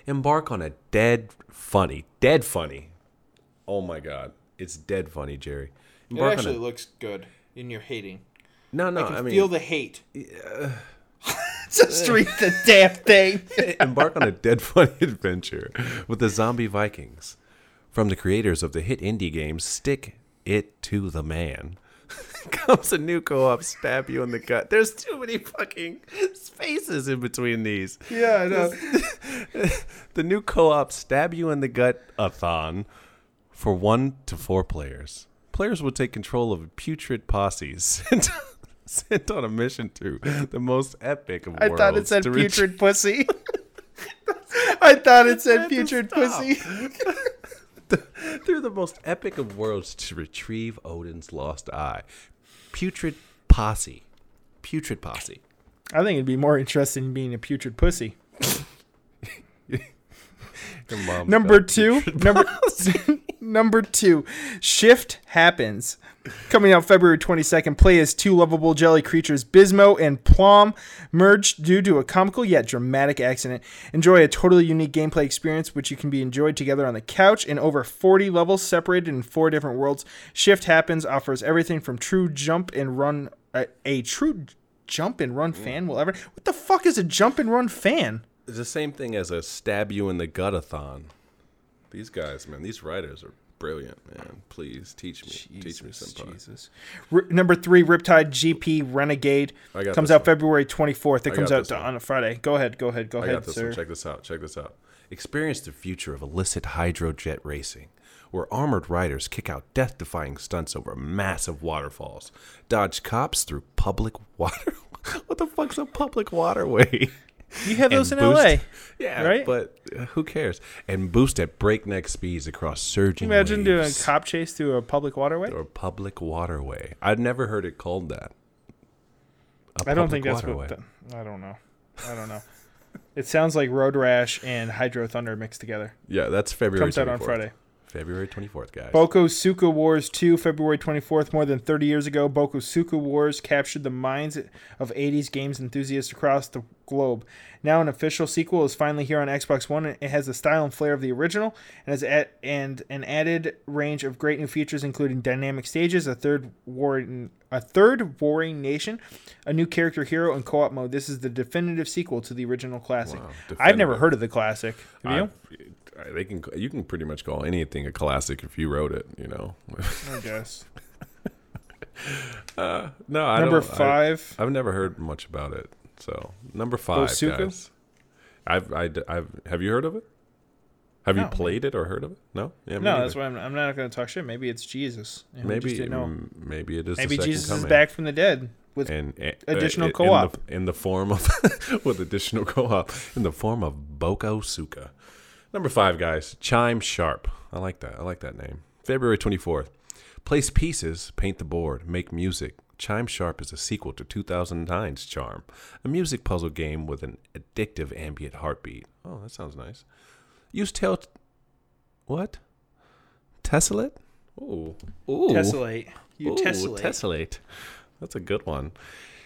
Embark on a dead funny, dead funny. Oh my god, it's dead funny, Jerry. It actually a, looks good, and you're hating. no, no. I can I, mean, feel the hate. Just read the damn thing. embark on a dead funny adventure with the Zombie Vikings from the creators of the hit indie game Stick It to the Man. Comes a new co-op stab you in the gut. There's too many fucking spaces in between these. Yeah, I know. the new co-op stab you in the gut a-thon for one to four players. Players will take control of putrid posses sent, sent on a mission to the most epic of I worlds. thought it said reach- putrid pussy. I thought it said putrid pussy. through the most epic of worlds to retrieve Odin's lost eye. Putrid posse. Putrid posse. I think it'd be more interesting being a putrid pussy. Number two, number number two, Shift happens. Coming out February 22nd, play as two lovable jelly creatures, Bismo and Plum, merged due to a comical yet dramatic accident. Enjoy a totally unique gameplay experience, which you can be enjoyed together on the couch in over 40 levels separated in four different worlds. Shift Happens offers everything from true jump and run, uh, a true jump and run fan will ever. What the fuck is a jump and run fan? It's the same thing as a stab you in the gut-a-thon. These guys, man, these writers are brilliant, man. Please teach me. teach me some Jesus. R- number three, Riptide GP Renegade I got comes out one. February 24th. It comes out to- on a Friday. Go ahead. Go ahead. Go I ahead, sir. one. Check this out. Check this out. Experience the future of illicit hydrojet racing, where armored riders kick out death-defying stunts over massive waterfalls, dodge cops through public water. what the fuck's a public waterway? You have those in boost- LA. Yeah, right? But uh, who cares? And boost at breakneck speeds across surging Imagine doing a cop chase through a public waterway. or public waterway. I'd never heard it called that. I don't think that's waterway. what. The, I don't know. I don't know. it sounds like Road Rash and Hydro Thunder mixed together. Yeah, that's February. Comes out on Friday. February twenty fourth, guys. Bokosuka Wars 2, February 24th. More than 30 years ago, Bokosuka Wars captured the minds of 80s games enthusiasts across the globe. Now, an official sequel is finally here on Xbox One. It has the style and flair of the original and has at, and an added range of great new features, including dynamic stages, a third warring a third warring nation, a new character hero, and co-op mode. This is the definitive sequel to the original classic. Wow, I've never heard of the classic. Have you? I- they can. You can pretty much call anything a classic if you wrote it. You know. I guess. no, I Number don't- five. I've never heard much about it. So number five, Bosuku? guys. I've, I, have have you heard of it? Have you played it or heard of it? No. Yeah, No, that's why I'm, I'm not going to talk shit. Maybe it's Jesus. and we just Maybe didn't know. mm, maybe it is. Maybe Jesus coming. is back from the dead with and uh, additional uh, in the- co-op. in the, form of with additional co-op in the form of Boko Suka. Number five, guys, Chime Sharp. I like that. I like that name. February twenty fourth. Place pieces, paint the board, make music. Chime Sharp is a sequel to 2009's Chime, a music puzzle game with an addictive ambient heartbeat. Oh, that sounds nice. Use tel. What? Tessellate? Ooh. Ooh. tessellate. You Ooh, tessellate. tessellate. That's a good one.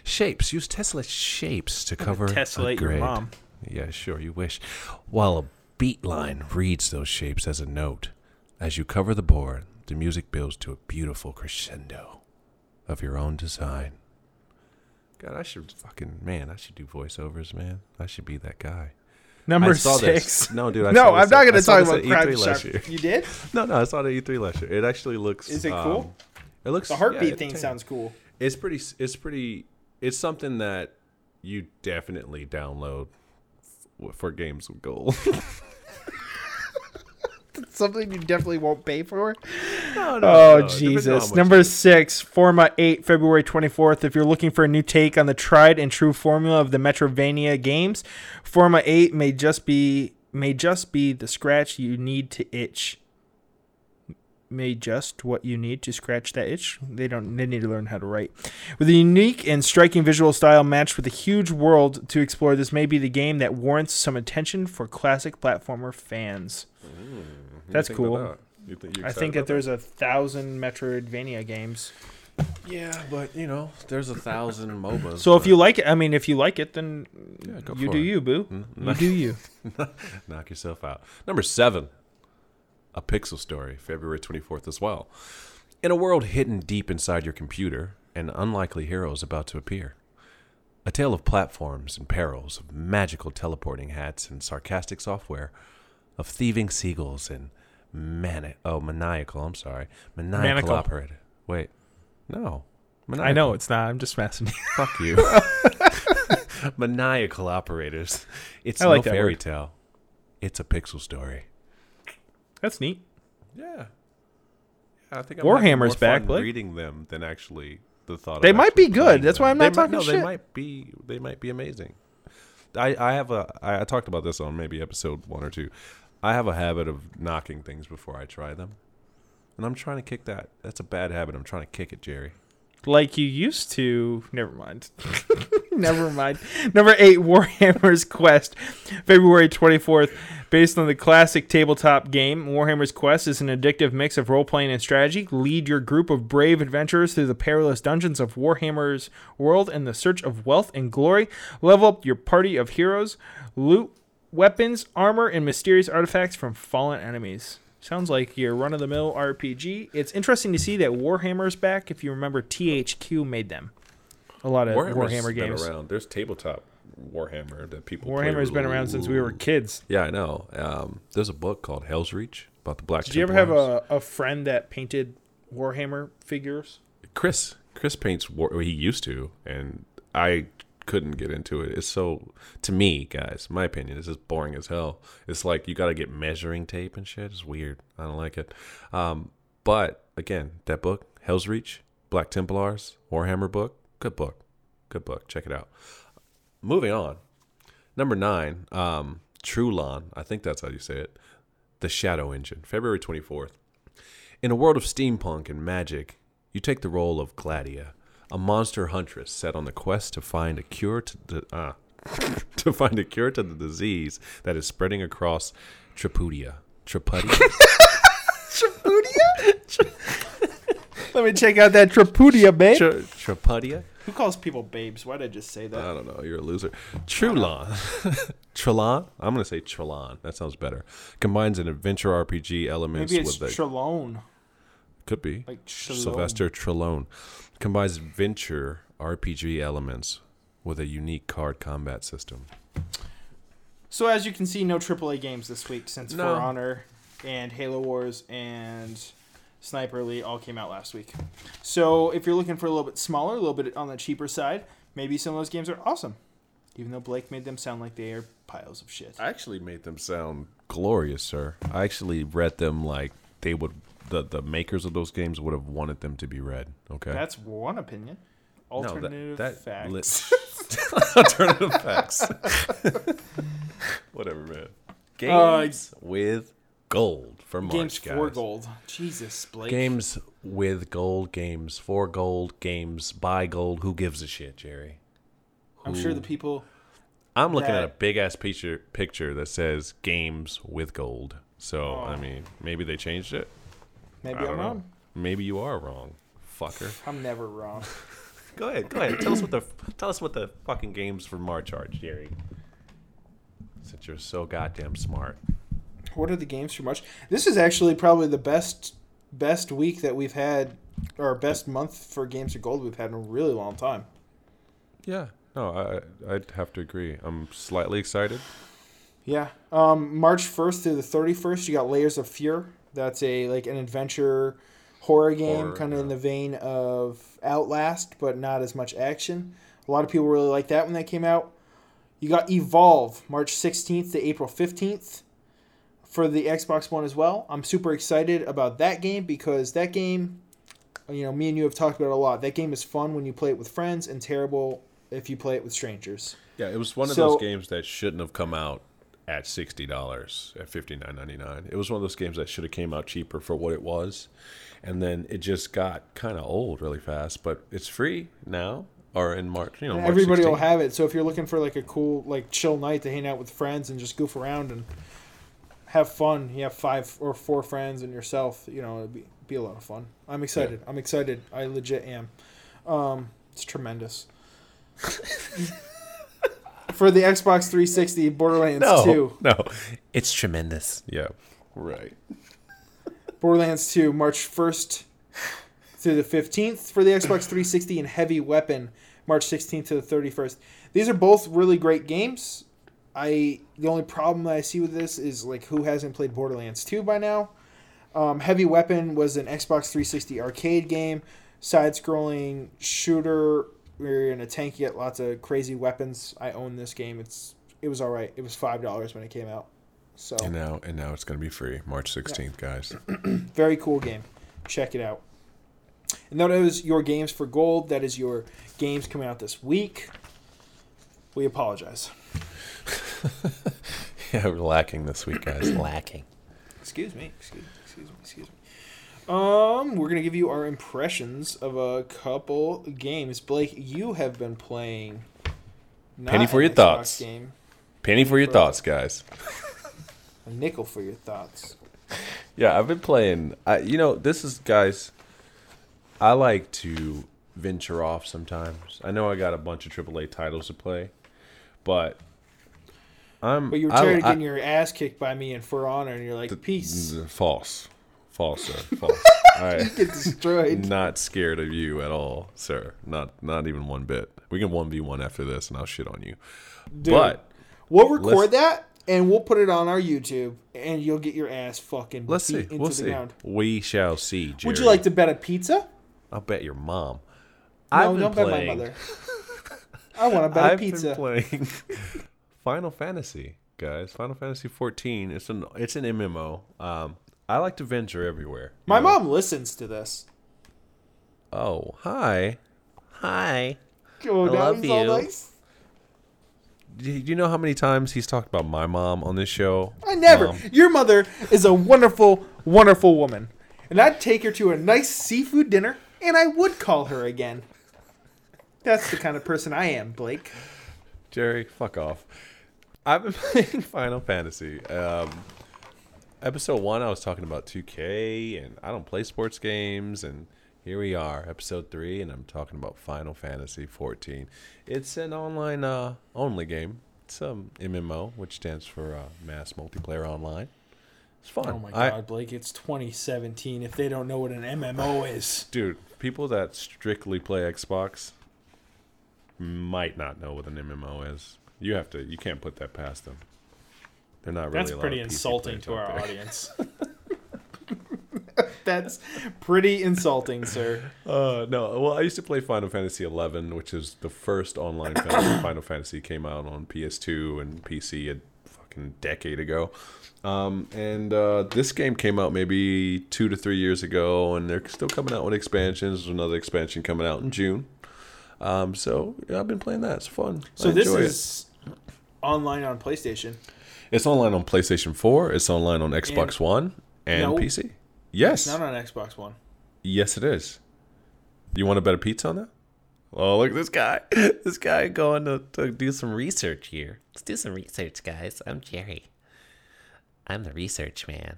Shapes. Use tessellate shapes to cover a tessellate your mom. Yeah, sure, you wish. While a beat line reads those shapes as a note. As you cover the board, the music builds to a beautiful crescendo of your own design. God, I should fucking man, I should do voiceovers, man. I should be that guy. Number six. This. No, dude. I no, I'm not going to talk about at Crime E3 last year. You did? No, no, I saw at E3 last year. It actually looks. Is it um, cool? It looks The heartbeat yeah, thing sounds cool. It's pretty. It's pretty. It's something that you definitely download f- for games with gold. Something you definitely won't pay for. no, Oh Jesus! Number six, Forma Eight, February twenty fourth. If you're looking for a new take on the tried and true formula of the Metroidvania games, Forma Eight may just be may just be the scratch you need to itch. May just what you need to scratch that itch. They don't. They need to learn how to write. With a unique and striking visual style matched with a huge world to explore, this may be the game that warrants some attention for classic platformer fans. That's cool. You think I think that about there's a thousand Metroidvania games. Yeah, but you know, there's a thousand MOBAs. So if you like it, I mean, if you like it, then Yeah, you do it. you, boo. Hmm? You do you. knock yourself out. Number seven, a pixel story, February 24th as well. In a world hidden deep inside your computer, an unlikely hero is about to appear. A tale of platforms and perils, of magical teleporting hats and sarcastic software, of thieving seagulls and mani- oh maniacal. I'm sorry, maniacal, Maniacal. operator. Wait, no, I know it's not. I'm just messing. Fuck you. Maniacal operators. It's I like no fairy word. tale. It's a pixel story. That's neat. Yeah. I think Warhammer's having more back, Blake. reading them than actually the thought. They might be good. That's why. I'm not They might- no, shit. They might be. They might be amazing. I, I have a. I, I talked about this on maybe episode one or two. I have a habit of knocking things before I try them, and I'm trying to kick that. That's a bad habit. I'm trying to kick it, Jerry. Like you used to. Never mind. Never mind. Number eight, Warhammer's Quest, February 24th. Based on the classic tabletop game, Warhammer's Quest is an addictive mix of role playing and strategy. Lead your group of brave adventurers through the perilous dungeons of Warhammer's world in the search of wealth and glory. Level up your party of heroes. Loot weapons, armor, and mysterious artifacts from fallen enemies. Sounds like your run of the mill RPG. It's interesting to see that Warhammer's back. If you remember, THQ made them. A lot of Warhammer's Warhammer been games. around. There's tabletop Warhammer that people. play Warhammer's been around since we were kids. Yeah, I know. Um, there's a book called Hell's Reach about the Black. Did you ever have a, a friend that painted Warhammer figures? Chris? Chris paints. War, well, he used to, and I couldn't get into it. It's so to me, guys. My opinion. It's just boring as hell. It's like you got to get measuring tape and shit. It's weird. I don't like it. Um, but again, that book, Hell's Reach, Black Templars, Warhammer book, good book, good book. Check it out. Moving on. Number nine, um, Trulon. I think that's how you say it. The Shadow Engine, February 24th. In a world of steampunk and magic, you take the role of Gladia, a monster huntress set on the quest to find a cure to the uh, to find a cure to the disease that is spreading across Tripudia. Tripudia? Tripudia. Let me check out that Trapudia, babe. Tri- Tripudia? Who calls people babes? Why did I just say that? I don't know. You're a loser. Trulon. Trelon? I'm going to say Trelon. That sounds better. Combines an adventure RPG elements Maybe it's with the Trelone. Could be. Like Trelone. Sylvester Trelone. Combines adventure RPG elements with a unique card combat system. So as you can see, no AAA games this week since No. For Honor and Halo Wars and Sniper Elite all came out last week. So if you're looking for a little bit smaller, a little bit on the cheaper side, maybe some of those games are awesome. Even though Blake made them sound like they are piles of shit. I actually made them sound glorious, sir. I actually read them like they would the the makers of those games would have wanted them to be read. Okay. That's one opinion. No, that- Alternative that facts. lit- alternative facts. Whatever, man. Uh, games with gold for March, games guys. for gold. Jesus, Blake. Games with gold, games for gold, games by gold. Who gives a shit, Jerry? I'm sure the people. I'm looking at a big ass picture picture that says games with gold. So I mean, maybe they changed it. Maybe I I'm don't know. wrong. Maybe you are wrong, fucker. I'm never wrong. Go ahead, go ahead. Tell us what the tell us what the fucking games for March are, Jerry. Since you're so goddamn smart. What are the games for March? This is actually probably the best best week that we've had, or best month for games of gold we've had in a really long time. Yeah. No, I I'd have to agree. I'm slightly excited. Yeah. Um, March first through the thirty first, you got Layers of Fear. That's a like an adventure horror game, Horror, kind of in the vein of Outlast, but not as much action. A lot of people really like that when that came out. You got Evolve, March sixteenth to April fifteenth, for the Xbox One as well. I'm super excited about that game because that game, you know, me and you have talked about it a lot. That game is fun when you play it with friends and terrible if you play it with strangers. Yeah, it was one of So- those games that shouldn't have come out at sixty dollars at fifty nine ninety nine. It was one of those games that should have came out cheaper for what it was, and then it just got kind of old really fast. But it's free now or in March. You know, March everybody will have it. So if you're looking for like a cool, like chill night to hang out with friends and just goof around and have fun. You have five or four friends and yourself. You know, it'd be, be a lot of fun. I'm excited. I'm excited. I legit am. Um, it's tremendous. For the Xbox 360, Borderlands 2. no, it's tremendous. Yeah, right. Borderlands 2, March 1st through the 15th for the Xbox 360, and Heavy Weapon, March 16th to the 31st. These are both really great games. I the only problem that I see with this is like who hasn't played Borderlands 2 by now. Um, Heavy Weapon was an Xbox 360 arcade game, side-scrolling shooter where you're in a tank, you get lots of crazy weapons. I own this game. It's it was all right. It was five dollars when it came out. So And now, and now it's gonna be free, March sixteenth, guys. very cool game. Check it out. And that is your games for gold. That is your games coming out this week. We apologize. yeah, we're lacking this week, guys. lacking. Excuse me. Excuse me. Excuse me. Excuse me. Um, we're gonna give you our impressions of a couple games. Blake, you have been playing. Penny for your Xbox thoughts. Game, Penny for your thoughts, guys. a nickel for your thoughts. Yeah, I've been playing. I, you know, this is guys. I like to venture off sometimes. I know I got a bunch of AAA titles to play, but I'm. But you were I- tired of I- getting your ass kicked by me in For Honor, and you're like, peace. Z- False, false, sir. False. I Get destroyed. not scared of you at all, sir. Not not even one bit. We can one v one after this, and I'll shit on you. Dude. But We'll record that and we'll put it on our YouTube, and you'll get your ass fucking let's see. into We'll the see. ground. We shall see. Jerry. Would you like to bet a pizza? I'll bet your mom. No, I've don't bet my mother. I want to bet a I've pizza. been playing Final Fantasy, guys. Final Fantasy 14. It's an it's an MMO. Um, I like to venture everywhere. My know. mom listens to this. Oh, hi, hi. Oh, I love you. nice. Do you know how many times he's talked about my mom on this show? I never. Mom. Your mother is a wonderful, wonderful woman, and I'd take her to a nice seafood dinner, and I would call her again. That's the kind of person I am, Blake. Jerry, fuck off. I've been playing Final Fantasy. Um, episode one, I was talking about 2K, and I don't play sports games, and here we are, episode three, and I'm talking about Final Fantasy 14. It's an online uh, only game. It's um MMO, which stands for uh, Mass Multiplayer Online. It's fun. Oh my I- god, Blake! It's 2017. If they don't know what an MMO is, dude, people that strictly play Xbox might not know what an MMO is. You have to. You can't put that past them. They're not really. that's pretty insulting to our audience. that's pretty insulting, sir. Uh, no, well, I used to play Final Fantasy XI, which is the first online Final, Final Fantasy came out on PS2 and PC a fucking decade ago. Um, and uh, this game came out maybe two to three years ago, and they're still coming out with expansions. There's another expansion coming out in June. Um, so yeah, I've been playing that. It's fun. So I this enjoy it. is online on PlayStation. It's online on PlayStation 4. It's online on Xbox One and No. PC. Yes, Not on Xbox One. yes, it is. You want a better pizza on that? Oh, look at this guy. This guy going to, to do some research here. Let's do some research, guys. I'm Jerry. I'm the research man.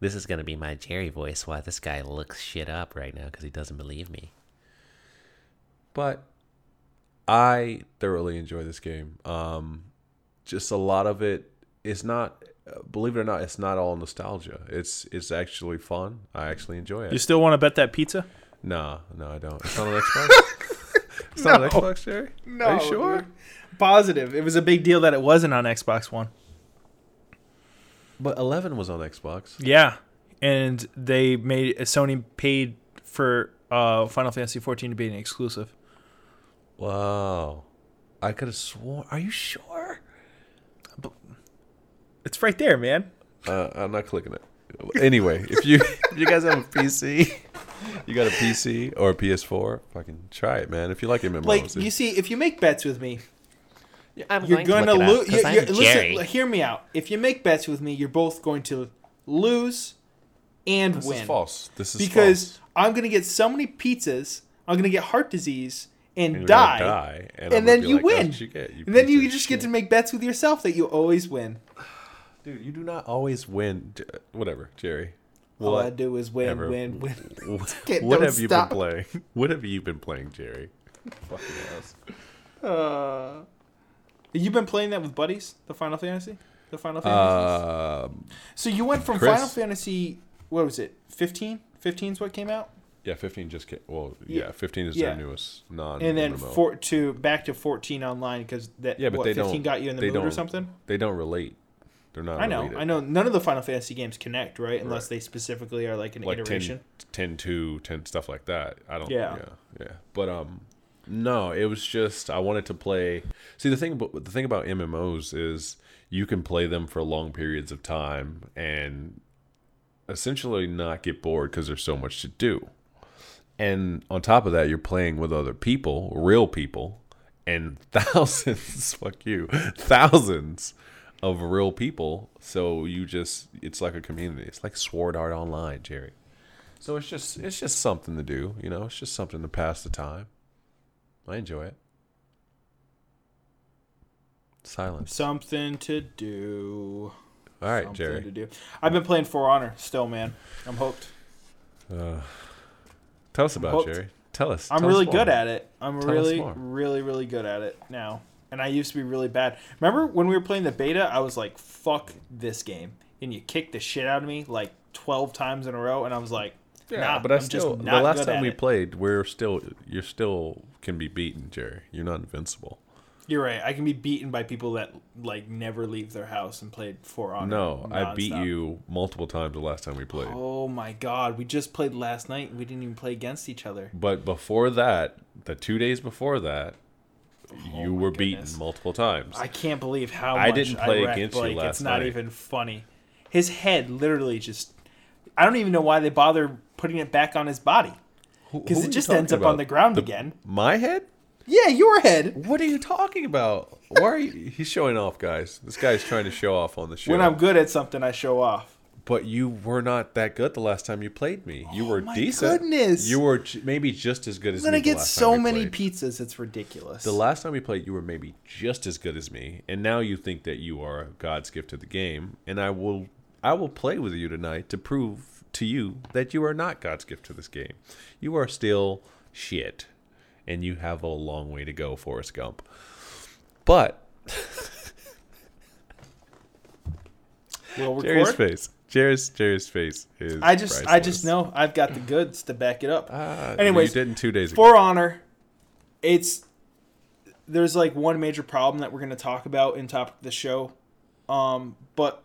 This is going to be my Jerry voice while this guy looks shit up right now because he doesn't believe me. But I thoroughly enjoy this game. Um, just a lot of it is not. uh, Believe it or not, it's not all nostalgia. It's it's actually fun. I actually enjoy it. You still want to bet that pizza? no, no, I don't. It's not on Xbox. it's not on Xbox, Jerry. No, Are you sure? dude. Positive. It was a big deal that it wasn't on Xbox One. But Eleven was on Xbox. Yeah, and they made Sony paid for uh, Final Fantasy 14 to be an exclusive. Wow. I could have sworn. Are you sure? It's right there, man. Uh, I'm not clicking it. Anyway, if you if you guys have a PC, you got a PC or a PS4, fucking try it, man. If you like MMOs, Like you see, if you make bets with me, I'm you're gonna lose. lose. I'm Jerry. Listen, hear me out. If you make bets with me, you're both going to lose and this win. is false. This is because false. I'm gonna get so many pizzas. I'm gonna get heart disease and, And die, die, and, and, then you like, win. you get, you and then you just shit." get to make bets with yourself that you always win. Dude, you do not always win. Whatever, Jerry. All What I do is win, ever- win, win. What, what don't have you stop. been playing? What have you been playing, Jerry? Fucking ass. Uh, you've been playing that with buddies, the Final Fantasy, the Final Fantasy. Um, so you went from Chris? Final Fantasy, what was it, 15? 15 is what came out, yeah, 15 just came. Well, Yeah. yeah, 15 is Yeah. their newest non. and then MMO. four to back to 14 online because that Yeah, but what, they 15 don't. got you in the mood or don't- something. They don't relate. They're not. I know, related. I know. None of the Final Fantasy games connect, right? Unless Right. they specifically are like an Like 10, iteration. 10 2, 10 stuff like that. I don't. Yeah. Yeah. Yeah. But um, no, it was just I wanted to play. See, the thing about the thing about MMOs is you can play them for long periods of time and essentially not get bored because there's so much to do. And on top of that, you're playing with other people, real people, and thousands, fuck you, thousands of real people. So you just, it's like a community. It's like Sword Art Online, Jerry. So it's just, it's just something to do, you know. It's just something to pass the time. I enjoy it. Silence. Something to do. All right, Something Jerry. to do. I've been playing For Honor still, man. I'm hooked. Tell us about hooked. Jerry. Tell us. I'm tell really more. good at it. I'm Tell really, really, really good at it now. And I used to be really bad. Remember when we were playing the beta? I was like, "Fuck this game," and you kicked the shit out of me like 12 times in a row, and I was like, Yeah, nah, but I I'm still just the last time we it. played, we're still you're still can be beaten, Jerry. You're not invincible. You're right. I can be beaten by people that like never leave their house and played For Honor. No, I beat you multiple times the last time we played. Oh my god, we just played last night. and We didn't even play against each other. But before that, the two days before that, you Oh were goodness. beaten multiple times. I can't believe how I didn't play I against you Blake. last It's not night. even funny. His head literally just. I don't even know why they bother putting it back on his body because it just ends up on the ground The- again. My head? Yeah, your head. What are you talking about? Why are you? He's showing off, guys. This guy's trying to show off on the show. When I'm good at something, I show off. But you were not that good the last time you played me. You oh were Oh my decent. goodness. You were j- maybe just as good as me. I'm gonna get so many played. pizzas, it's ridiculous. The last time we played, you were maybe just as good as me, and now you think that you are God's gift to the game. And I will, I will play with you tonight to prove to you that you are not God's gift to this game. You are still shit, and you have a long way to go, Forrest Gump. But we'll record. Jerry's face, Jerry's Jerry's face is. I just, I just know I've got the goods to back it up. Ah, Anyways, you did in two days ago. For Honor, it's there's like one major problem that we're going to talk about in topic of the show. Um, but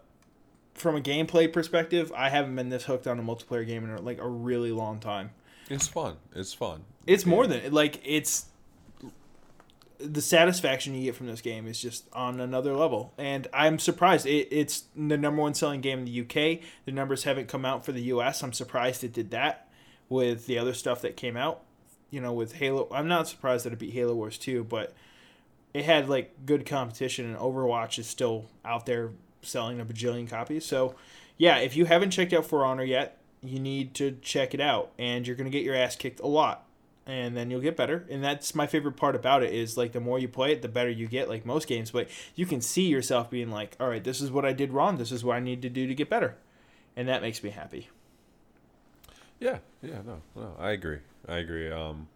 from a gameplay perspective, I haven't been this hooked on a multiplayer game in like a really long time. It's fun. It's fun. It's more than like it's the satisfaction you get from this game is just on another level, and I'm surprised. It, it's the number one selling game in the UK. The numbers haven't come out for the US. I'm surprised it did that with the other stuff that came out. You know, with Halo. I'm not surprised that it beat Halo Wars 2, but it had like good competition, and Overwatch is still out there selling a bajillion copies. So, yeah, if you haven't checked out For Honor yet, you need to check it out, and you're gonna get your ass kicked a lot and then you'll get better. And that's my favorite part about it is like the more you play it, the better you get, like most games. But you can see yourself being like, all right, this is what I did wrong. This is what I need to do to get better. And that makes me happy. Yeah, yeah, no, no, I agree. I agree. Um,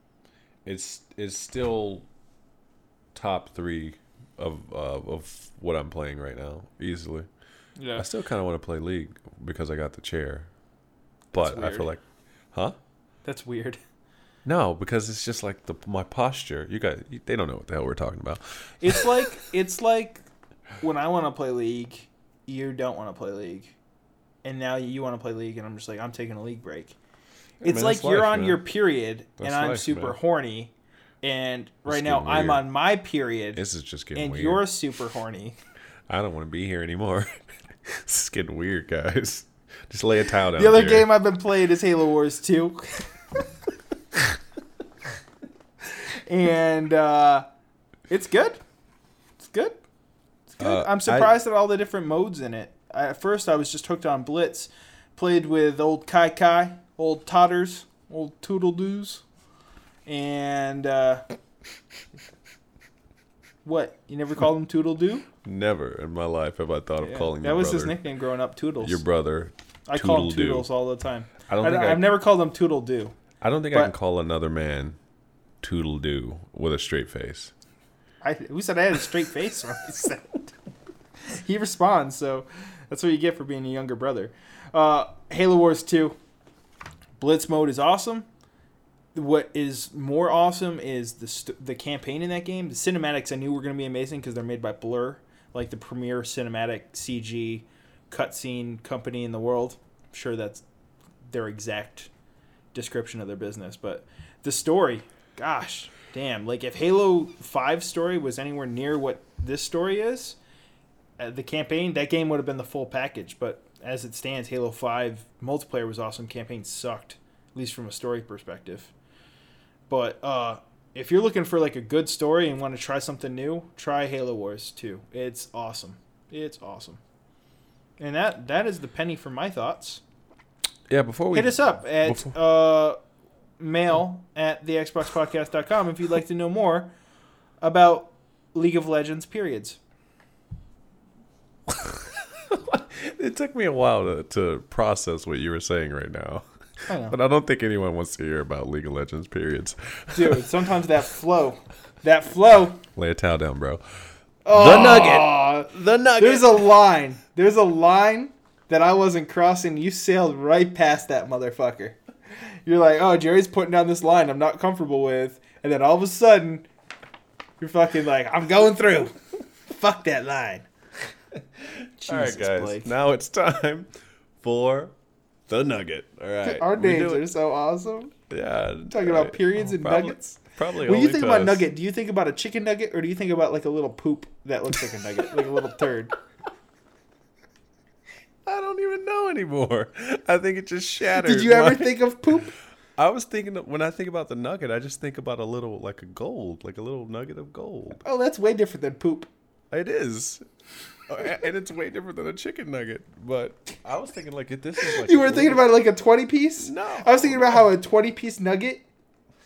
it's it's still top three of uh, of what I'm playing right now, easily. Yeah. I still kind of want to play League because I got the chair, but I feel like, huh? That's weird. No, because it's just like the my posture. You guys, they don't know what the hell we're talking about. It's like it's like when I want to play League, you don't want to play League. And now you want to play League and I'm just like I'm taking a league break. It's man, like you're life, on man. your period That's and I'm life, super man. horny and right now getting I'm on my period This is just getting and weird. you're super horny. I don't want to be here anymore. this is getting weird, guys. Just lay a towel down. The other Jerry. game I've been playing is Halo Wars 2. and uh, it's good. It's good. It's good. Uh, I'm surprised at all the different modes in it. I, at first, I was just hooked on Blitz. Played with old Kai Kai, old Totters, old Toodle Doos. And uh, What? You never called him Toodle-Doo? Never in my life have I thought of Yeah, calling that was brother, his nickname growing up, Toodles. your brother. I call him Toodles all the time. I don't I think I, have never called him Toodle-Doo. I don't think I can call another man Toodle Doo with a straight face. I, who said I had a straight face? when I said he responds, so that's what you get for being a younger brother. Uh, Halo Wars 2. Blitz mode is awesome. What is more awesome is the st- the campaign in that game. The cinematics I knew were going to be amazing because they're made by Blur, like the premier cinematic CG cutscene company in the world. I'm sure that's their exact description of their business, but the story, gosh, damn! Like if Halo Five story was anywhere near what this story is, uh, the campaign that game would have been the full package. But as it stands, Halo Five multiplayer was awesome. Campaign sucked, at least from a story perspective. But uh, if you're looking for like a good story and want to try something new, try Halo Wars 2. It's awesome. It's awesome. And that that is the penny for my thoughts. Yeah, before we Hit us up at before- uh, mail at the xboxpodcast.com if you'd like to know more about League of Legends periods. It took me a while to, to process what you were saying right now. I know. But I don't think anyone wants to hear about League of Legends periods. Dude, sometimes that flow, that flow. Lay a towel down, bro. Oh, nugget. The nugget. There's a line. There's a line that I wasn't crossing. You sailed right past that motherfucker. You're like, oh, Jerry's putting down this line I'm not comfortable with. And then all of a sudden, you're fucking like, I'm going through. Fuck that line. All right, guys. Blake. Now it's time for the nugget. All right. Our we names are so awesome. Yeah. Talking about periods and probably, nuggets. Probably. When you think to about us. nugget, do you think about a chicken nugget or do you think about like a little poop that looks like a nugget, like a little turd? Don't even know anymore. I think it just shattered. Did you ever my- think of poop? I was thinking when I think about the nugget, I just think about a little like a gold, like a little nugget of gold. Oh, that's way different than poop. It is. And it's way different than a chicken nugget. But I was thinking like if this is like You were thinking about like a 20 piece? No. I was thinking about how a 20 piece nugget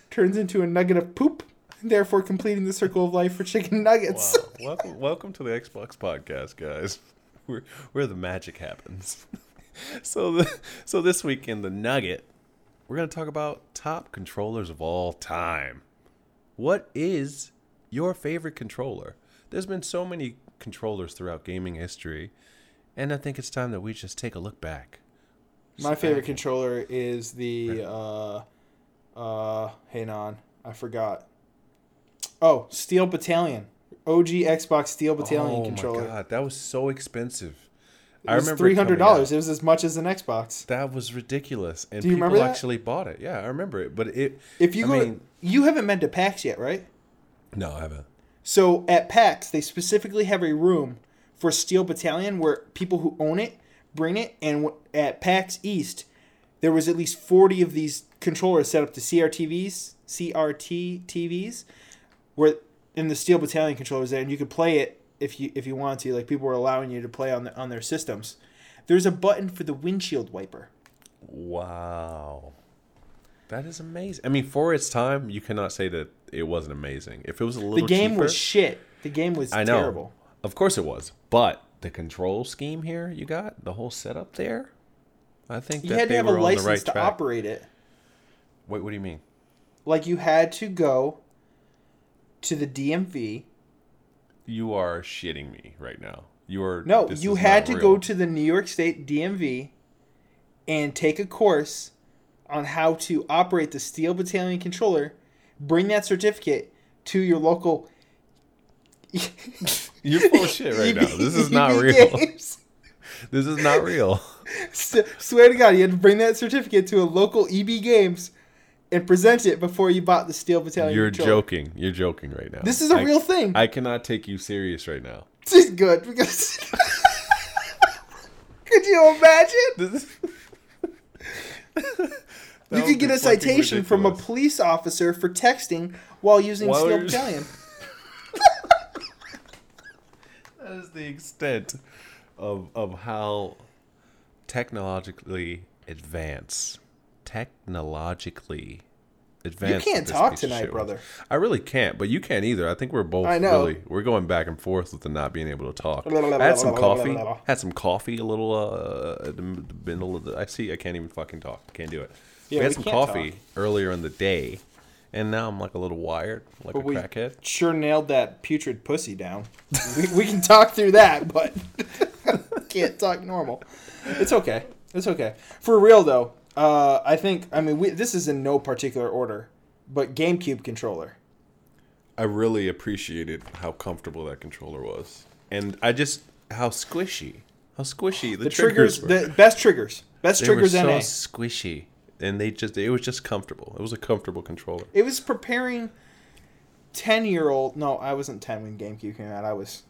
turns into a nugget of poop, therefore completing the circle of life for chicken nuggets. Wow. welcome, welcome to the Xbox podcast, guys. Where where the magic happens. so the, so this week in the Nugget, we're gonna talk about top controllers of all time. What is your favorite controller? There's been so many controllers throughout gaming history, and I think it's time that we just take a look back. My favorite controller is the uh uh hang on, I forgot. Oh, Steel Battalion. OG Xbox Steel Battalion oh controller. oh controller. my god, that was so expensive. It was it three hundred dollars. It was as much as an Xbox. That was ridiculous, and people remember actually bought it. Yeah, I remember it. But it. If you I go, mean- you haven't been to PAX yet, right? No, I haven't. So at PAX, they specifically have a room for Steel Battalion where people who own it bring it. And at PAX East, there was at least 40 of these controllers set up to CRTVs, CRT TVs, where in the Steel Battalion controllers there, and you could play it if you if you wanted to. Like people were allowing you to play on the, on their systems. There's a button for the windshield wiper. Wow. That is amazing. I mean, for its time, you cannot say that it wasn't amazing. If it was a little The game cheaper, was shit. The game was I know. terrible. Of course it was. But the control scheme here you got, the whole setup there, I think You that had to have a license right to track. operate it. Wait, what do you mean? Like you had to go to the DMV. You are shitting me right now. You are No, you had to go to the New York State DMV and take a course on how to operate the Steel Battalion controller. Bring that certificate to your local. You're full of shit right now. This is not real. Games. This is not real. Swear to God, you had to bring that certificate to a local EB Games and present it before you bought the Steel Battalion. You're controller. joking. You're joking right now. This is a I- real thing. I cannot take you serious right now. This is good because. Could you imagine? You could get a citation from a police officer for texting while using While Steel Battalion. That is the extent of of how technologically advanced, technologically advance. can't this talk tonight, brother. I really can't, but you can't either. I think we're both I know. really we're going back and forth with the not being able to talk. I had some coffee. Had some coffee. A little uh, in the middle of the. I see. I can't even fucking talk. Can't do it. Yeah, we had we some coffee talk. earlier in the day, and now I'm like a little wired, like But a crackhead. sure nailed that putrid pussy down. we, we can talk through that, but can't talk normal. It's okay. It's okay. For real though, uh, I think I mean we, this is in no particular order, but GameCube controller. I really appreciated how comfortable that controller was, and I just how squishy, how squishy the, The triggers, were. the best triggers, best they triggers were so NA. squishy, and they just it was just comfortable. It was a comfortable controller. It was preparing ten year old. No, I wasn't ten when GameCube came out. I was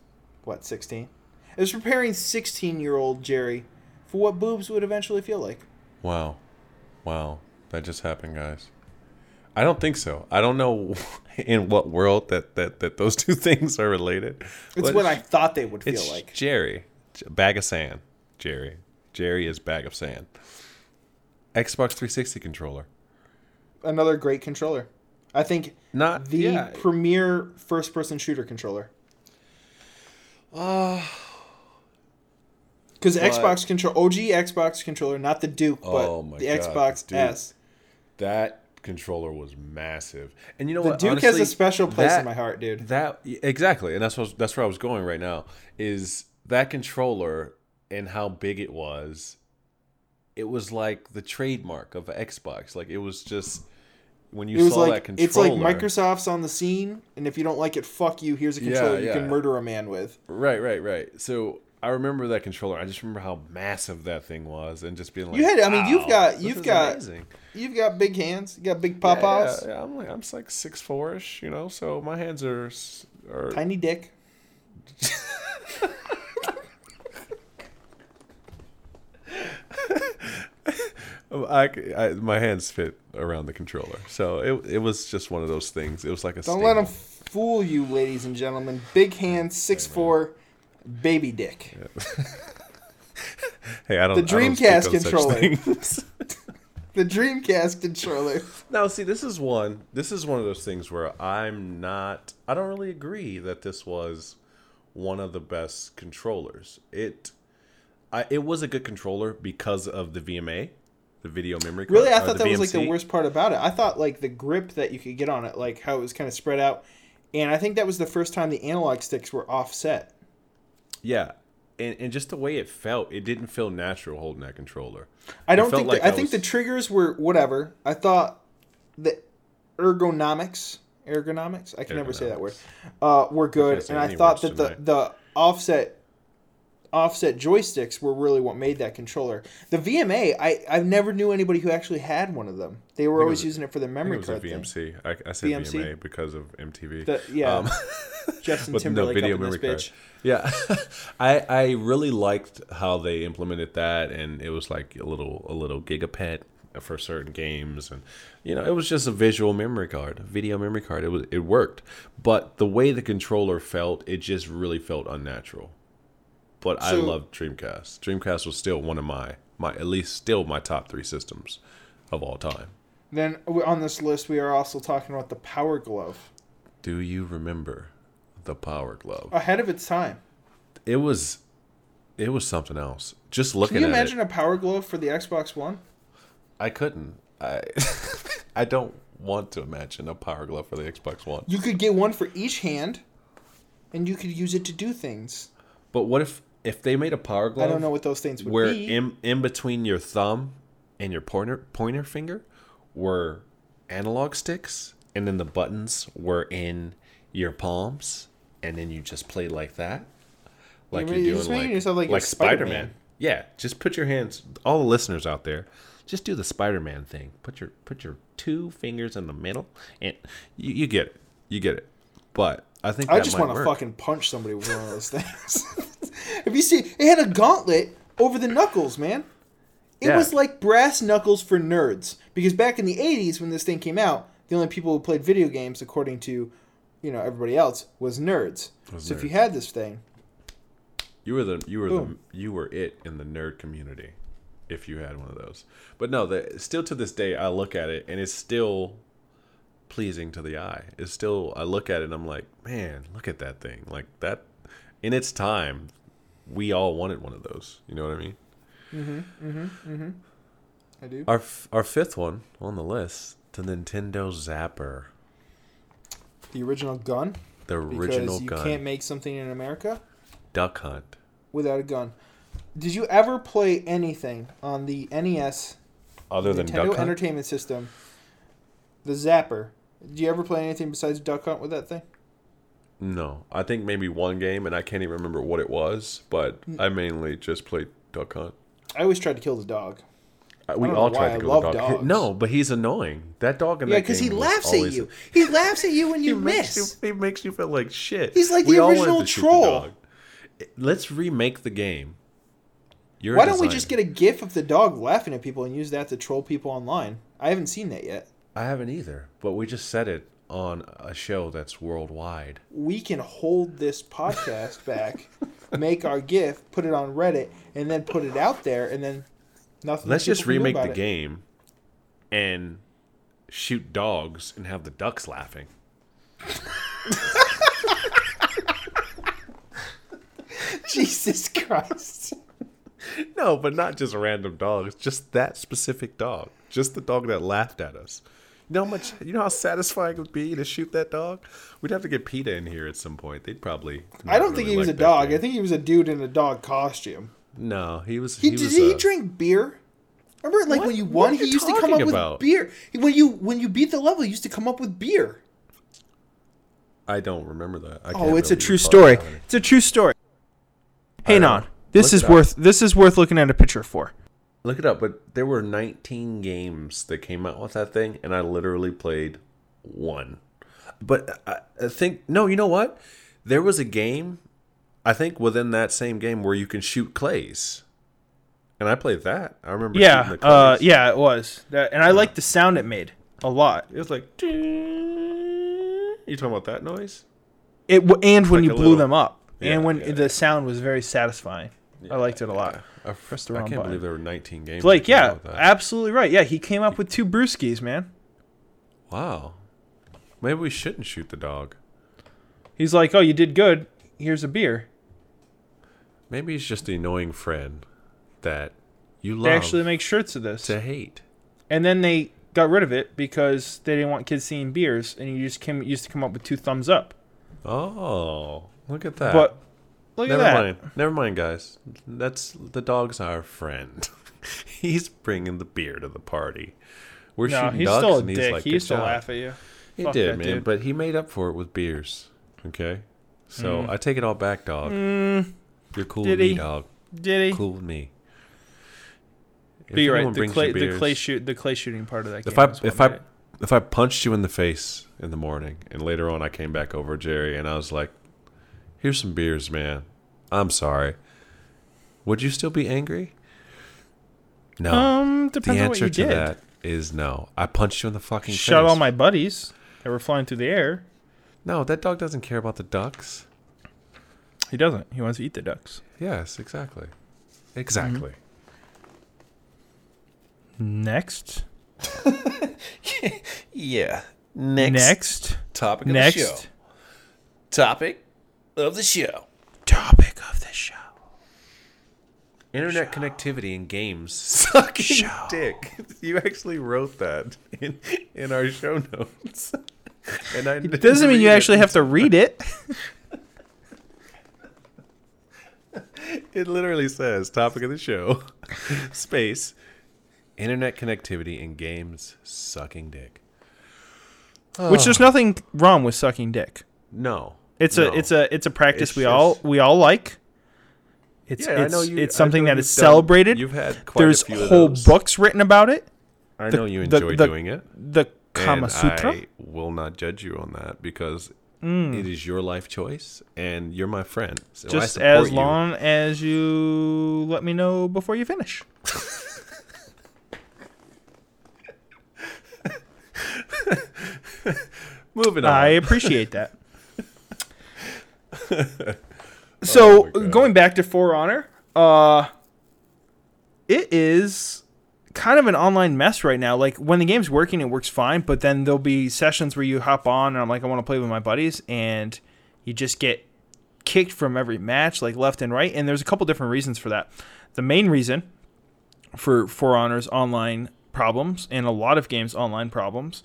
what sixteen. It was preparing sixteen year old Jerry for what boobs would eventually feel like. Wow, wow, that just happened, guys. I don't think so. I don't know in what world that that that those two things are related. It's but what I thought they would feel It's like. Jerry, bag of sand. Jerry, Jerry is bag of sand. Xbox 360 controller. Another great controller. I think Not the yeah, premier first person shooter controller. Uh, Because But- Xbox control OG Xbox controller, not the Duke, but Oh my the God, Xbox Duke. S. that controller was massive. And you know what? The what? Duke has a special place that- in my heart, dude. That exactly, and that's what that's where I was going right now. Is that controller and how big it was? It was like the trademark of Xbox. Like it was just when you saw like that controller. it's like Microsoft's on the scene, and if you don't like it, fuck you. Here's a controller you yeah. can murder a man with. Right, right, right. So I remember that controller. I just remember how massive that thing was, and just being like, You had- I mean, you've got- you've got amazing." You've got big hands. You got big Yeah, papas. yeah, yeah, I'm like I'm like six four ish, you know. So my hands are are Tiny dick. I, I my hands fit around the controller, so it it was just one of those things. It was like a Don't let them fool you, ladies and gentlemen. Big hands, six four, baby dick. Hey, I don't. The I don't Dreamcast controller. The Dreamcast controller. now, see, this is one. This is one of those things where I'm not. I don't really agree that this was one of the best controllers. It, I, it was a good controller because of the VMA, the video memory card. Really, I uh, thought the that was like the worst part about it. I thought like the grip that you could get on it, like how it was kind of spread out, and I think that was the first time the analog sticks were offset. Yeah, and, and just the way it felt, it didn't feel natural holding that controller. I don't think like the, I I think the triggers were whatever. I thought the ergonomics, ergonomics, I can never say that word, uh, were good, and I thought that the the offset offset joysticks were really what made that controller. The VMA, I I never knew anybody who actually had one of them. They were it always was- using it for the I think memory it a card thing. VMC. I, I said VMC? VMA because of MTV. The, yeah, Um, Justin Timberlake up in this card. bitch. Yeah, I I really liked how they implemented that, and it was like a little a little gigapet for certain games, and you know it was just a visual memory card, a video memory card. It was it worked, but the way the controller felt, it just really felt unnatural. But I So- loved Dreamcast. Dreamcast was still one of my my at least still my top three systems of all time. Then on this list, we are also talking about the Power Glove, Do you remember the Power Glove? ahead of its time. It was it was something else. Just looking at it. Can you imagine it, a Power Glove for the Xbox One? I couldn't. I I don't want to imagine a Power Glove for the Xbox One. You could get one for each hand, and you could use it to do things. But what if if they made a Power Glove? I don't know what those things would where be. in in between your thumb and your pointer pointer finger were analog sticks, and then the buttons were in your palms, and then you just play like that, like You're you're, doing like yourself like like Spider Spider-Man. Yeah, just put your hands. All the listeners out there, just do the Spider Man thing. Put your put your two fingers in the middle, and you, you get it. You get it. But I think I just want to fucking punch somebody with one of those things. If you see, it had a gauntlet over the knuckles, man. It Yeah. was like brass knuckles for nerds. Because back in the '80s, when this thing came out, the only people who played video games, according to, you know, everybody else, was nerds. Was so if you had this thing, You were the you were Boom. the you were it in the nerd community, if you had one of those. But no, the still to this day I look at it and it's still pleasing to the eye. It's still I look at it and I'm like, man, look at that thing. Like that in its time, we all wanted one of those. You know what I mean? Mm-hmm, mm-hmm, mm-hmm. I do. Our f- our fifth one on the list, the Nintendo Zapper, The original gun. the Because original you gun, You can't make something in America Duck Hunt. without a gun. Did you ever play anything on the NES Other than Nintendo Duck Hunt, Entertainment System? The Zapper. Did you ever play anything besides Duck Hunt with that thing? No. I think maybe one game, and I can't even remember what it was. But Mm. I mainly just played Duck Hunt. I always tried to kill the dog. Uh, We don't all tried to kill the dog. Dogs. No, but he's annoying. That dog in Yeah, that because he laughs at you. He laughs at you when He you makes miss. you. He makes you feel like shit. He's like We the original the troll. dog. Let's remake the game. You're Why don't we just get a GIF of the dog laughing at people and use that to troll people online? I haven't seen that yet. I haven't either, but we just said it on a show that's worldwide. We can hold this podcast back, make our GIF, put it on Reddit, and then put it out there, and then nothing. Let's just people can do remake the it. game and shoot dogs and have the ducks laughing. Jesus Christ! No, but not just random dogs, just that specific dog. Just the dog that laughed at us. You know how much you know how satisfying it would be to shoot that dog? We'd have to get PETA in here at some point. They'd probably I don't think he was a dog. I think he was a dude in a dog costume. No, he was He, he, did was he uh, drink beer? Remember, like What- when you won, are he used to come up about? with beer. When you when you beat the level, he used to come up with beer. I don't remember that. I Oh, can't it's a true story. It's a true story. Hey, know. non, this Look is it up. worth this is worth looking at a picture for. Look it up, but there were 19 games that came out with that thing, and I literally played one. But I, I think no, you know what? There was a game, I think within that same game where you can shoot clays, and I played that. I remember. Yeah, uh, yeah, it was. That, and I liked the sound it made a lot. It was like You talking about that noise? it, and when Like you blew little- them up, Yeah, and when yeah, the sound was very satisfying. I liked it a lot. I, Press the I can't button. believe there were 19 games. Blake, that came out yeah, absolutely right. Yeah, he came up with two brewskis, man. Wow. Maybe we shouldn't shoot the dog. He's like, "Oh, you did good. Here's a beer." Maybe he's just the annoying friend that you love They actually make shirts of this, to hate. and then they got rid of it because they didn't want kids seeing beers, and you just came used to come up with two thumbs up. Oh, look at that. But look Never at that. mind. Never mind, guys. That's the dog's our friend. he's bringing the beer to the party. We're No, shooting he's ducks, still a and he's dick. like, he "Good used to job." laugh at you. He Fuck did, man. dude. But he made up for it with beers. Okay, so I take it all back, dog. You're cool Mm. Did with me, dog. Did he? Cool with me. If But you're right. The clay, you the clay shoot, the clay shooting part of that. If I if I it. if I punched you in the face in the morning and later on I came back over Jerry and I was like, "Here's some beers, man. I'm sorry." Would you still be angry? No. um, the depends on what answer you to did. that is no. I punched you in the fucking Shot face. all my buddies that were flying through the air. No, that dog doesn't care about the ducks. He doesn't. He wants to eat the ducks. Yes, exactly. Exactly. Next. Yeah. Next. Next. topic of Next. Topic of the show. Topic of the show. Internet connectivity in games. Sucking dick. You actually wrote that in, in our show notes. and I It doesn't mean you actually have to read it. It literally says topic of the show. Space. Internet connectivity in games sucking dick. Which there's nothing wrong with sucking dick. No. It's No. a it's a it's a practice It's we all we all like. It's Yeah, I it's, know you- it's something that is done- celebrated. you've had quite a There's few of whole books written about it. I The- know you enjoy the- doing it. The Kama and Sutra. I will not judge you on that because Mm. it is your life choice and you're my friend. So Just as you. long as you let me know before you finish. Moving on. I appreciate that. so Oh going back to For Honor, uh, it is kind of an online mess right now. Like when the game's working, it works fine, but then there'll be sessions where you hop on and I'm like, I want to play with my buddies, and you just get kicked from every match, like left and right. And there's a couple different reasons for that. The main reason for For Honor's online problems and a lot of games online problems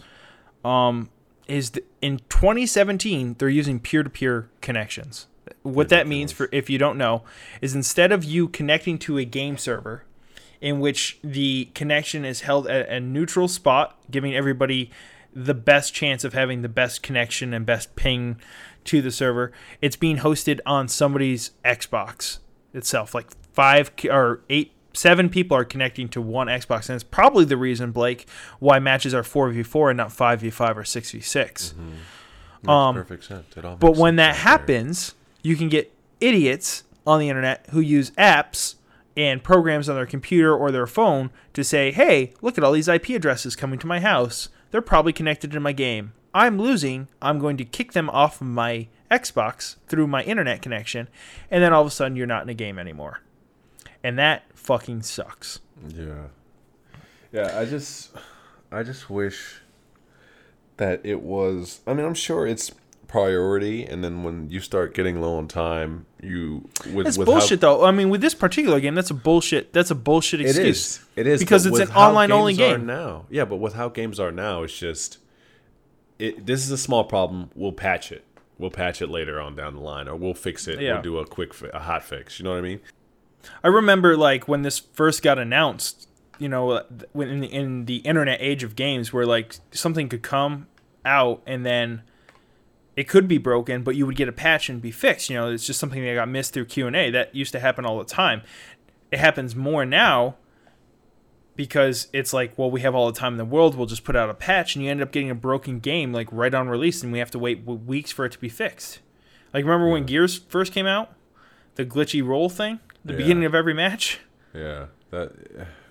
um, is in 2017 they're using peer-to-peer connections. What that means for if you don't know is instead of you connecting to a game server in which the connection is held at a neutral spot, giving everybody the best chance of having the best connection and best ping to the server. It's being hosted on somebody's Xbox itself. Like five or eight, seven people are connecting to one Xbox, and it's probably the reason, Blake, why matches are four v four and not five v five or six v six. Makes Um, perfect sense. It all But when that out there. happens, you can get idiots on the internet who use apps and programs on their computer or their phone to say, hey, look at all these IP addresses coming to my house. They're probably connected to my game. I'm losing. I'm going to kick them off of my Xbox through my internet connection. And then all of a sudden, you're not in a game anymore. And that fucking sucks. Yeah. Yeah, I just I just wish that it was I mean, I'm sure it's priority and then when you start getting low on time, you with It's with how- bullshit, though. I mean, with this particular game, that's a bullshit. That's a bullshit It excuse. is. It is because it's an online-only game. now. Yeah, but with how games are now, it's just it. This is a small problem. We'll patch it. We'll patch it later on down the line, or we'll fix it. Yeah. We'll do a quick, fi- a hot fix. You know what I mean? I remember like when this first got announced, you know, uh, when in the, in the internet age of games, where like something could come out and then it could be broken, but you would get a patch and be fixed. You know, it's just something that got missed through Q and A. That used to happen all the time. It happens more now because it's like, well, we have all the time in the world. We'll just put out a patch, and you end up getting a broken game like right on release, and we have to wait weeks for it to be fixed. Like remember when Gears first came out, the glitchy roll thing, the Yeah. beginning of every match. Yeah, that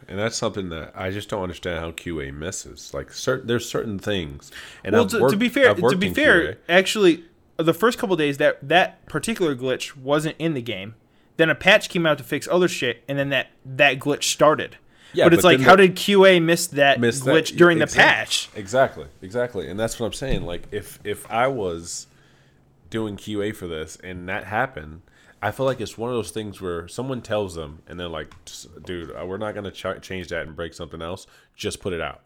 and that's something that I just don't understand how QA misses. Like certain, there's certain things. And well, to, to be fair, to be fair, QA. actually, the first couple days that that particular glitch wasn't in the game. Then a patch came out to fix other shit, and then that that glitch started. Yeah, but it's but like, how the- did QA miss that Miss that- glitch during the patch? Exactly, exactly, and that's what I'm saying. Like if if I was doing QA for this and that happened, I feel like it's one of those things where someone tells them and they're like, "Dude, uh, we're not gonna ch- change that and break something else. Just put it out,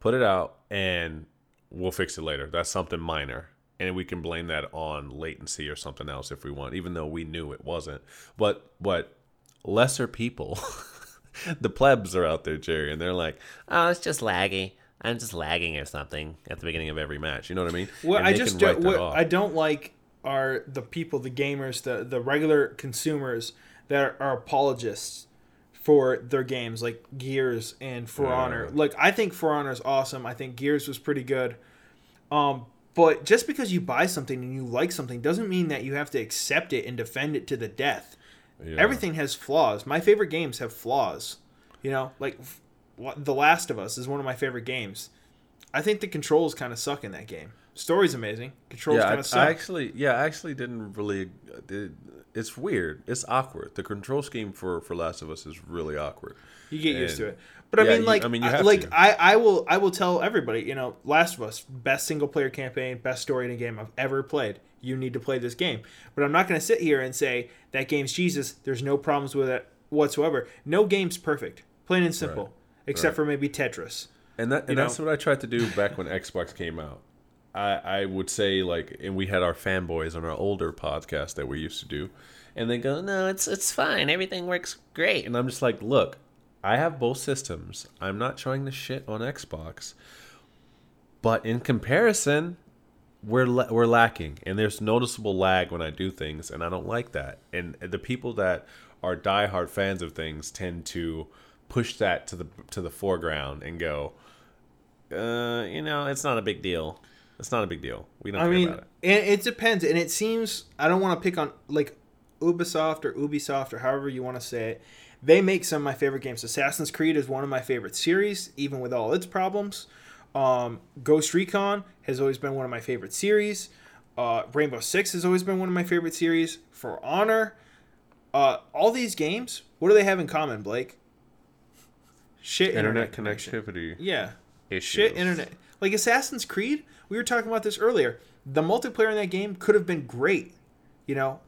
put it out, and we'll fix it later. That's something minor." And we can blame that on latency or something else if we want, even though we knew it wasn't. But what lesser people, the plebs are out there, Jerry, and they're like, Oh, it's just laggy. I'm just lagging or something at the beginning of every match. You know what I mean? What And I just don't, what. I don't like are the people, the gamers, the the regular consumers that are apologists for their games, like Gears and For Yeah. Honor. Like I think For Honor is awesome. I think Gears was pretty good. Um, but just because you buy something and you like something doesn't mean that you have to accept it and defend it to the death. Yeah. Everything has flaws. My favorite games have flaws. You know, like f- The Last of Us is one of my favorite games. I think the controls kind of suck in that game. Story's amazing. Controls Yeah, kind of suck. I actually, yeah, I actually didn't really. It, it's weird. It's awkward. The control scheme for for Last of Us is really awkward. you get used to it. But I yeah, mean, you- like, I mean, you I- have like to. I, I will, I will tell everybody, you know, Last of Us, best single player campaign, best story in a game I've ever played. You need to play this game. But I'm not going to sit here and say that game's Jesus. There's no problems with it whatsoever. No game's perfect, plain and simple, Right. except Right. for maybe Tetris. And that and know? that's what I tried to do back when Xbox came out. I I would say like, and we had our fanboys on our older podcast that we used to do, and they go, No, it's it's fine. Everything works great. and I'm just like, look, I have both systems. I'm not trying to shit on Xbox, but in comparison, we're la- we're lacking, and there's noticeable lag when I do things, and I don't like that. And the people that are diehard fans of things tend to push that to the to the foreground and go, Uh, you know, it's not a big deal. It's not a big deal. We don't I care mean, about it. it, it depends, and it seems I don't want to pick on like Ubisoft or Ubisoft or however you want to say it. They make some of my favorite games. Assassin's Creed is one of my favorite series, even with all its problems. Um, Ghost Recon has always been one of my favorite series. Uh, Rainbow Six has always been one of my favorite series. For Honor, uh, all these games, what do they have in common, Blake? shit Internet internet, connectivity. Yeah, Issues. shit internet. Like Assassin's Creed, we were talking about this earlier. The multiplayer in that game could have been great, you know,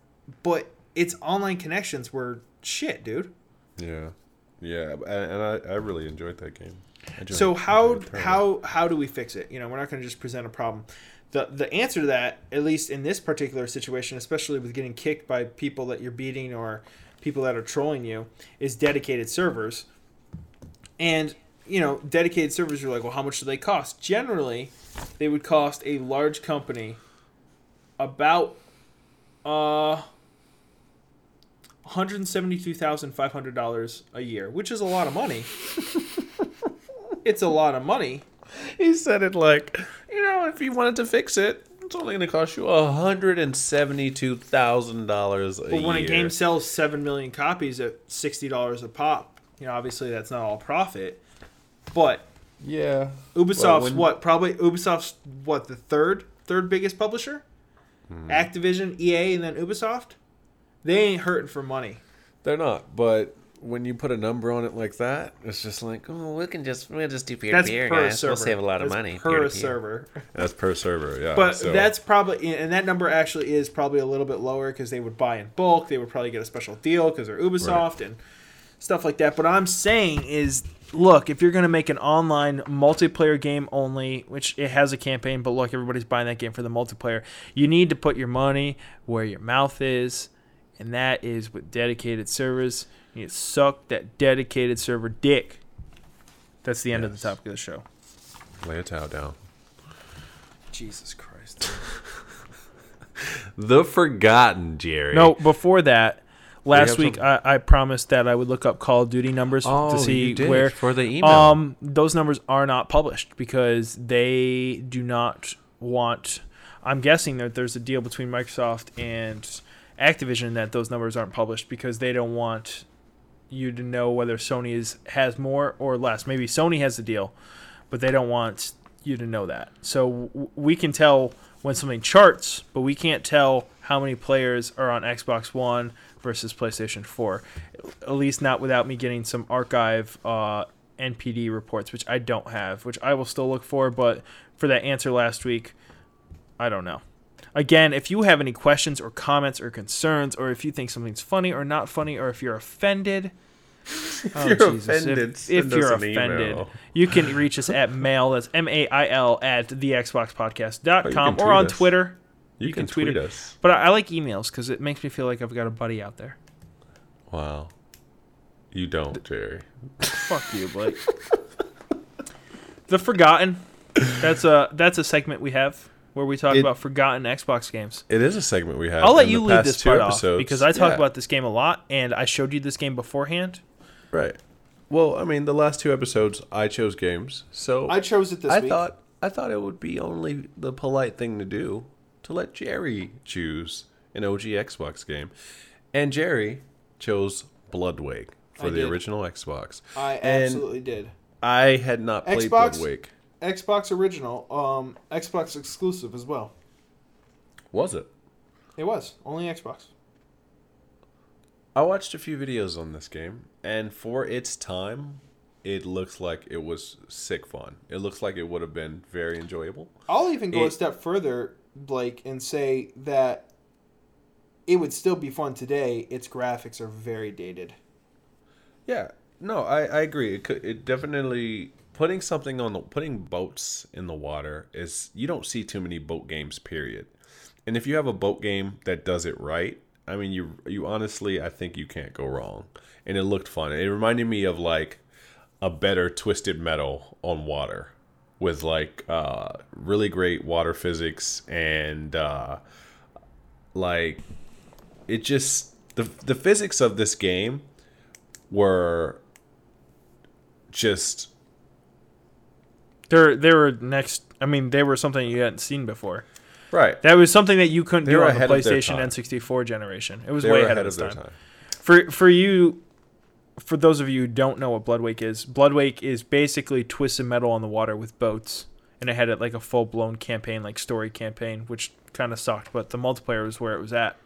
but its online connections were shit, dude. Yeah, yeah, and I, I really enjoyed that game. Enjoyed- So how enjoyed it thoroughly. how how do we fix it? You know, we're not going to just present a problem. The the answer to that, at least in this particular situation, especially with getting kicked by people that you're beating or people that are trolling you, is dedicated servers. And you know, dedicated servers. You're like, well, how much do they cost? Generally, they would cost a large company about uh. One hundred seventy-two thousand five hundred dollars a year, which is a lot of money. it's a lot of money. He said it like, you know, if you wanted to fix it, it's only going to cost you hundred and seventy-two thousand dollars a year. But when a game sells seven million copies at sixty dollars a pop, you know, obviously that's not all profit. But yeah, Ubisoft's when- what? Probably Ubisoft's what the third third biggest publisher? Hmm. Activision, EA, and then Ubisoft. They ain't hurting for money. they're not. But when you put a number on it like that, it's just like, oh, we can just we'll just do peer That's to peer, per guys. server. We'll save a lot of That's money. per peer-to-peer. server. that's per server. Yeah, But so- that's probably and that number actually is probably a little bit lower because they would buy in bulk. They would probably get a special deal because they're Ubisoft and stuff like that. But I'm saying is, look, if you're going to make an online multiplayer game only, which it has a campaign, but look, everybody's buying that game for the multiplayer. You need to put your money where your mouth is, and that is with dedicated servers. You need to suck that dedicated server dick. That's the end of the topic of the show. lay a towel down. Jesus Christ. The Forgotten, Jerry. No, before that, last have week some- I, I promised that I would look up Call of Duty numbers Oh, to see where for the email. Um, those numbers are not published because they do not want. I'm guessing that there's a deal between Microsoft and Activision that those numbers aren't published because they don't want you to know whether Sony is has more or less. Maybe Sony has the deal, but they don't want you to know that. So w- we can tell when something charts, but we can't tell how many players are on Xbox One versus PlayStation 4. At least not without me getting some archive uh, NPD reports, which I don't have, which I will still look for. But for that answer last week, I don't know. Again, if you have any questions or comments or concerns, or if you think something's funny or not funny, or if you're offended, oh, you're Jesus, offended, if, if you're offended, email. you can reach us at mail. That's M A I L at Or thexboxpodcast.com you or on us. Twitter. You, you can, can tweet tweet us. But I, I like emails because it makes me feel like I've got a buddy out there. Wow. You don't, Jerry. Fuck you, Blake. the Forgotten. That's a that's a segment we have where we talk It- about forgotten Xbox games. It is a segment we have. I'll let you the lead this two part off because I talk Yeah, about this game a lot, and I showed you this game beforehand. right. Well, I mean, the last two episodes I chose games, so I chose it this I thought I thought it would be only the polite thing to do to let Jerry choose an OG Xbox game, and Jerry chose Bloodwake for I the did. original Xbox. I And absolutely did. I had not played Xbox? Bloodwake. Xbox original, um, Xbox exclusive as well. Was it? It was only Xbox. I watched a few videos on this game, and for its time, it looks like it was sick fun. It looks like it would have been very enjoyable. I'll even go a It- step further, Blake, and say that it would still be fun today. Its graphics are very dated. Yeah, no, I, I agree. It could it definitely putting something on the putting boats in the water is you don't see too many boat games. Period. And if you have a boat game that does it right, I mean, you you honestly, I think you can't go wrong. And it looked fun. It reminded me of like a better Twisted Metal on water with like uh, really great water physics and uh, like it just the the physics of this game were just They're they were next. I mean, they were something you hadn't seen before. right. That was something that you couldn't They do on the ahead of their PlayStation. N64 generation. It was They way ahead, ahead of its their time. time. For for you, for those of you who don't know what Bloodwake is, Bloodwake is basically twisted metal on the water with boats, and it had it like a full blown campaign, like story campaign, which kind of sucked. But the multiplayer was where it was at.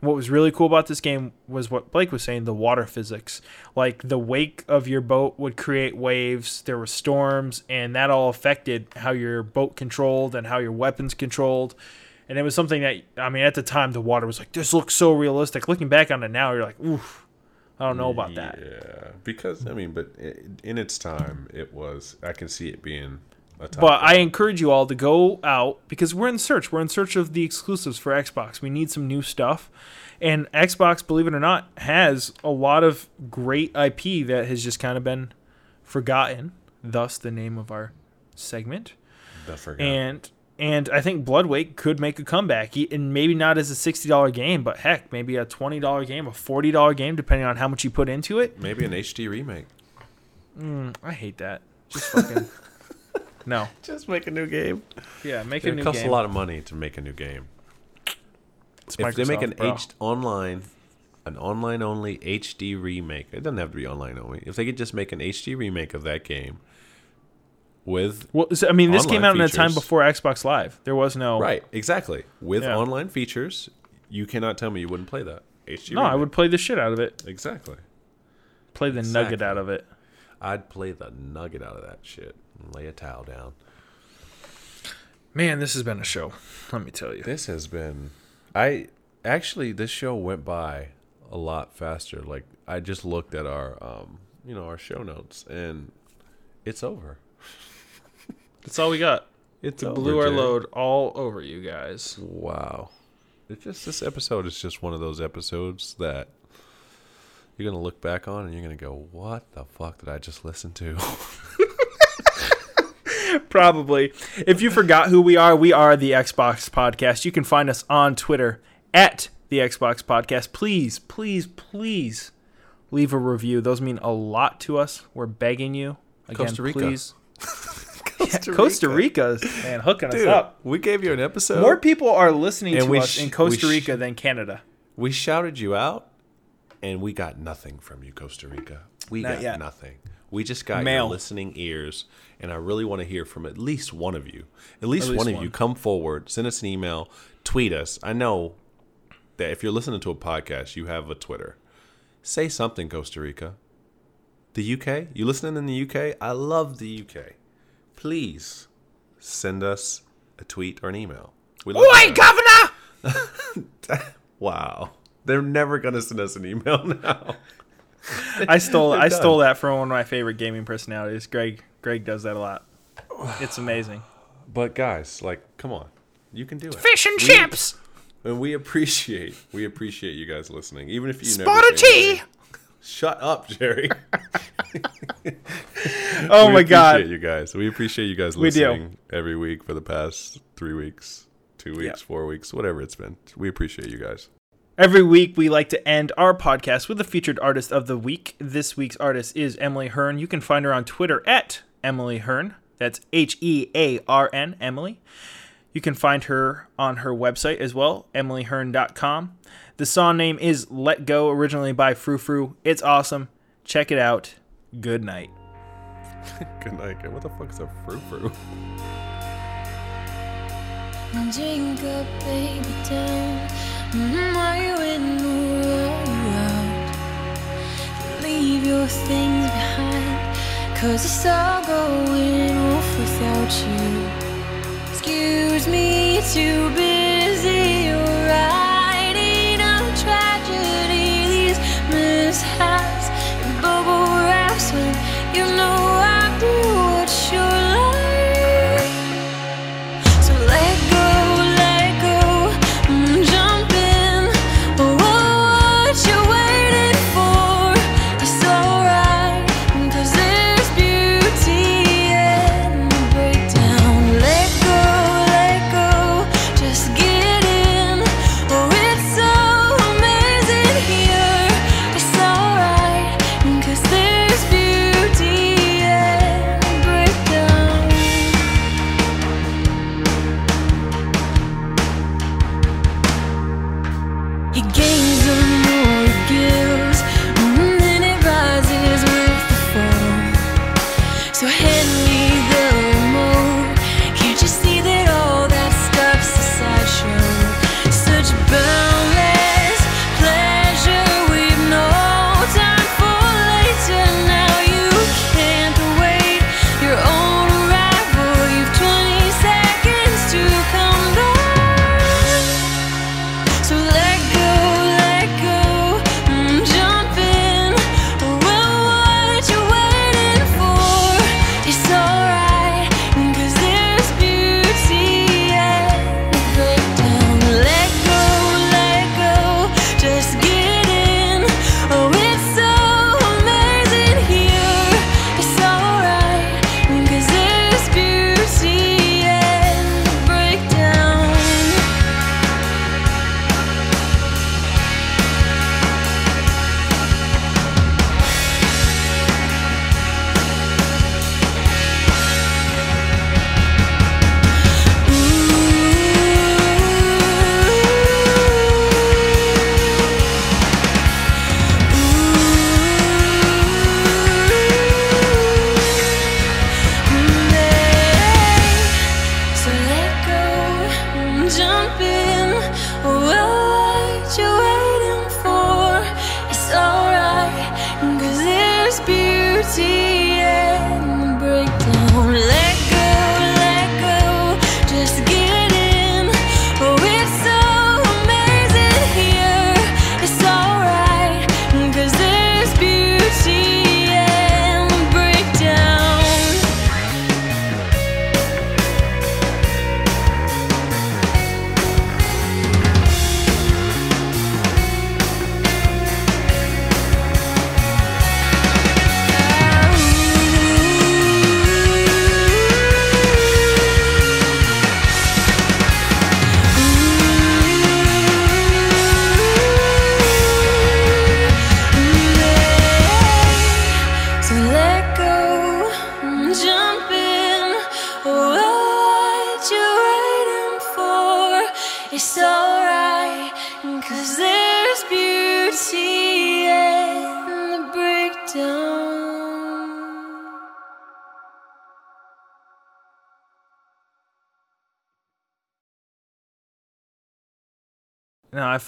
what was really cool about this game was what Blake was saying the water physics. Like the wake of your boat would create waves, there were storms, and that all affected how your boat controlled and how your weapons controlled. And it was something that, I mean, at the time, the water was like, this looks so realistic. Looking back on it now, you're like, oof, I don't know about that. Yeah, because I mean, but in its time, it was. I can see it being a top. But I encourage you all to go out because we're in search. We're in search of the exclusives for Xbox. We need some new stuff. And Xbox, believe it or not, has a lot of great IP that has just kind of been forgotten. Thus, the name of our segment. I forgot. And and I think Bloodwake could make a comeback, E- and maybe not as a sixty dollar game, but heck, maybe a twenty dollar game, a forty dollar game, depending on how much you put into it. Maybe an HD remake. Mm, I hate that. Just fucking no. Just make a new game. Yeah, make a new. Game. It new costs game. a lot of money to make a new game. It's if they make an bro. H online, an online only HD remake, it doesn't have to be online only. If they could just make an HD remake of that game with Well, so, I mean, this came out in a time before Xbox Live. There was no right, exactly with Yeah. online features, you cannot tell me you wouldn't play that HD. No, I would play the shit out of it. exactly. Play the nugget out of it. I'd play the nugget out of that shit lay a towel down. Man, this has been a show. Let me tell you. This has been, I actually this show went by a lot faster. Like I just looked at our, um, you know, our show notes, and it's over. That's all we got. It's Blew our load all over you guys. Wow. It's just this episode is just one of those episodes that you're gonna look back on and you're gonna go, "What the fuck did I just listen to?" Probably. If you forgot who we are, we are the Xbox Podcast. You can find us on Twitter at the Xbox Podcast. Please, please, please leave a review. Those mean a lot to us. We're begging you. Again, Costa Rica. please. Costa, Costa Rica's man hooking Dude, us up. we gave you an episode. More people are listening And to us sh- in we Costa sh- Rica than Canada. We shouted you out, and we got nothing from you, Costa Rica. We Not got yet. nothing. We just got Mail. your listening ears, and I really want to hear from at least one of you. At least, least one of you. Come forward, send us an email, tweet us. I know that if you're listening to a podcast, you have a Twitter. Say something, Costa Rica. The UK? You listening in the UK? I love the UK. Please send us a tweet or an email. We love Oi. Governor! Wow. They're never gonna send us an email now. I stole I stole that from one of my favorite gaming personalities. Greg Greg does that a lot. It's amazing. But guys, like, come on, you can do it. Fish and We- chips. And we appreciate, we appreciate you guys listening, even if you Spot never of tea. anything. Shut up, Jerry. Oh we my god. you guys. We appreciate you guys We listening every week for the past three weeks, two weeks, four weeks, whatever it's been. We appreciate you guys. Every week, we like to end our podcast with a featured artist of the week. This week's artist is Emily Hearn. You can find her on Twitter at Emily Hearn. That's H E A R N, Emily. You can find her on her website as well, emilyhearn.com. The song name is Let Go, originally by Frou Frou. It's awesome. Check it out. Good night. Good night. What the fuck is a frou frou? Drink up, baby, down. Mm, are you in or are you out? Leave your things behind, cause it's all going off without you. Excuse me, too busy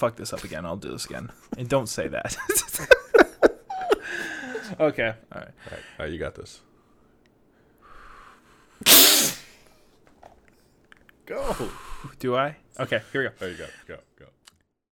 Fucked this up again. I'll do this again. And don't say that. okay. All right. All right, all right, you got this. Go. Do I? Okay, here we go. There you. Go, go.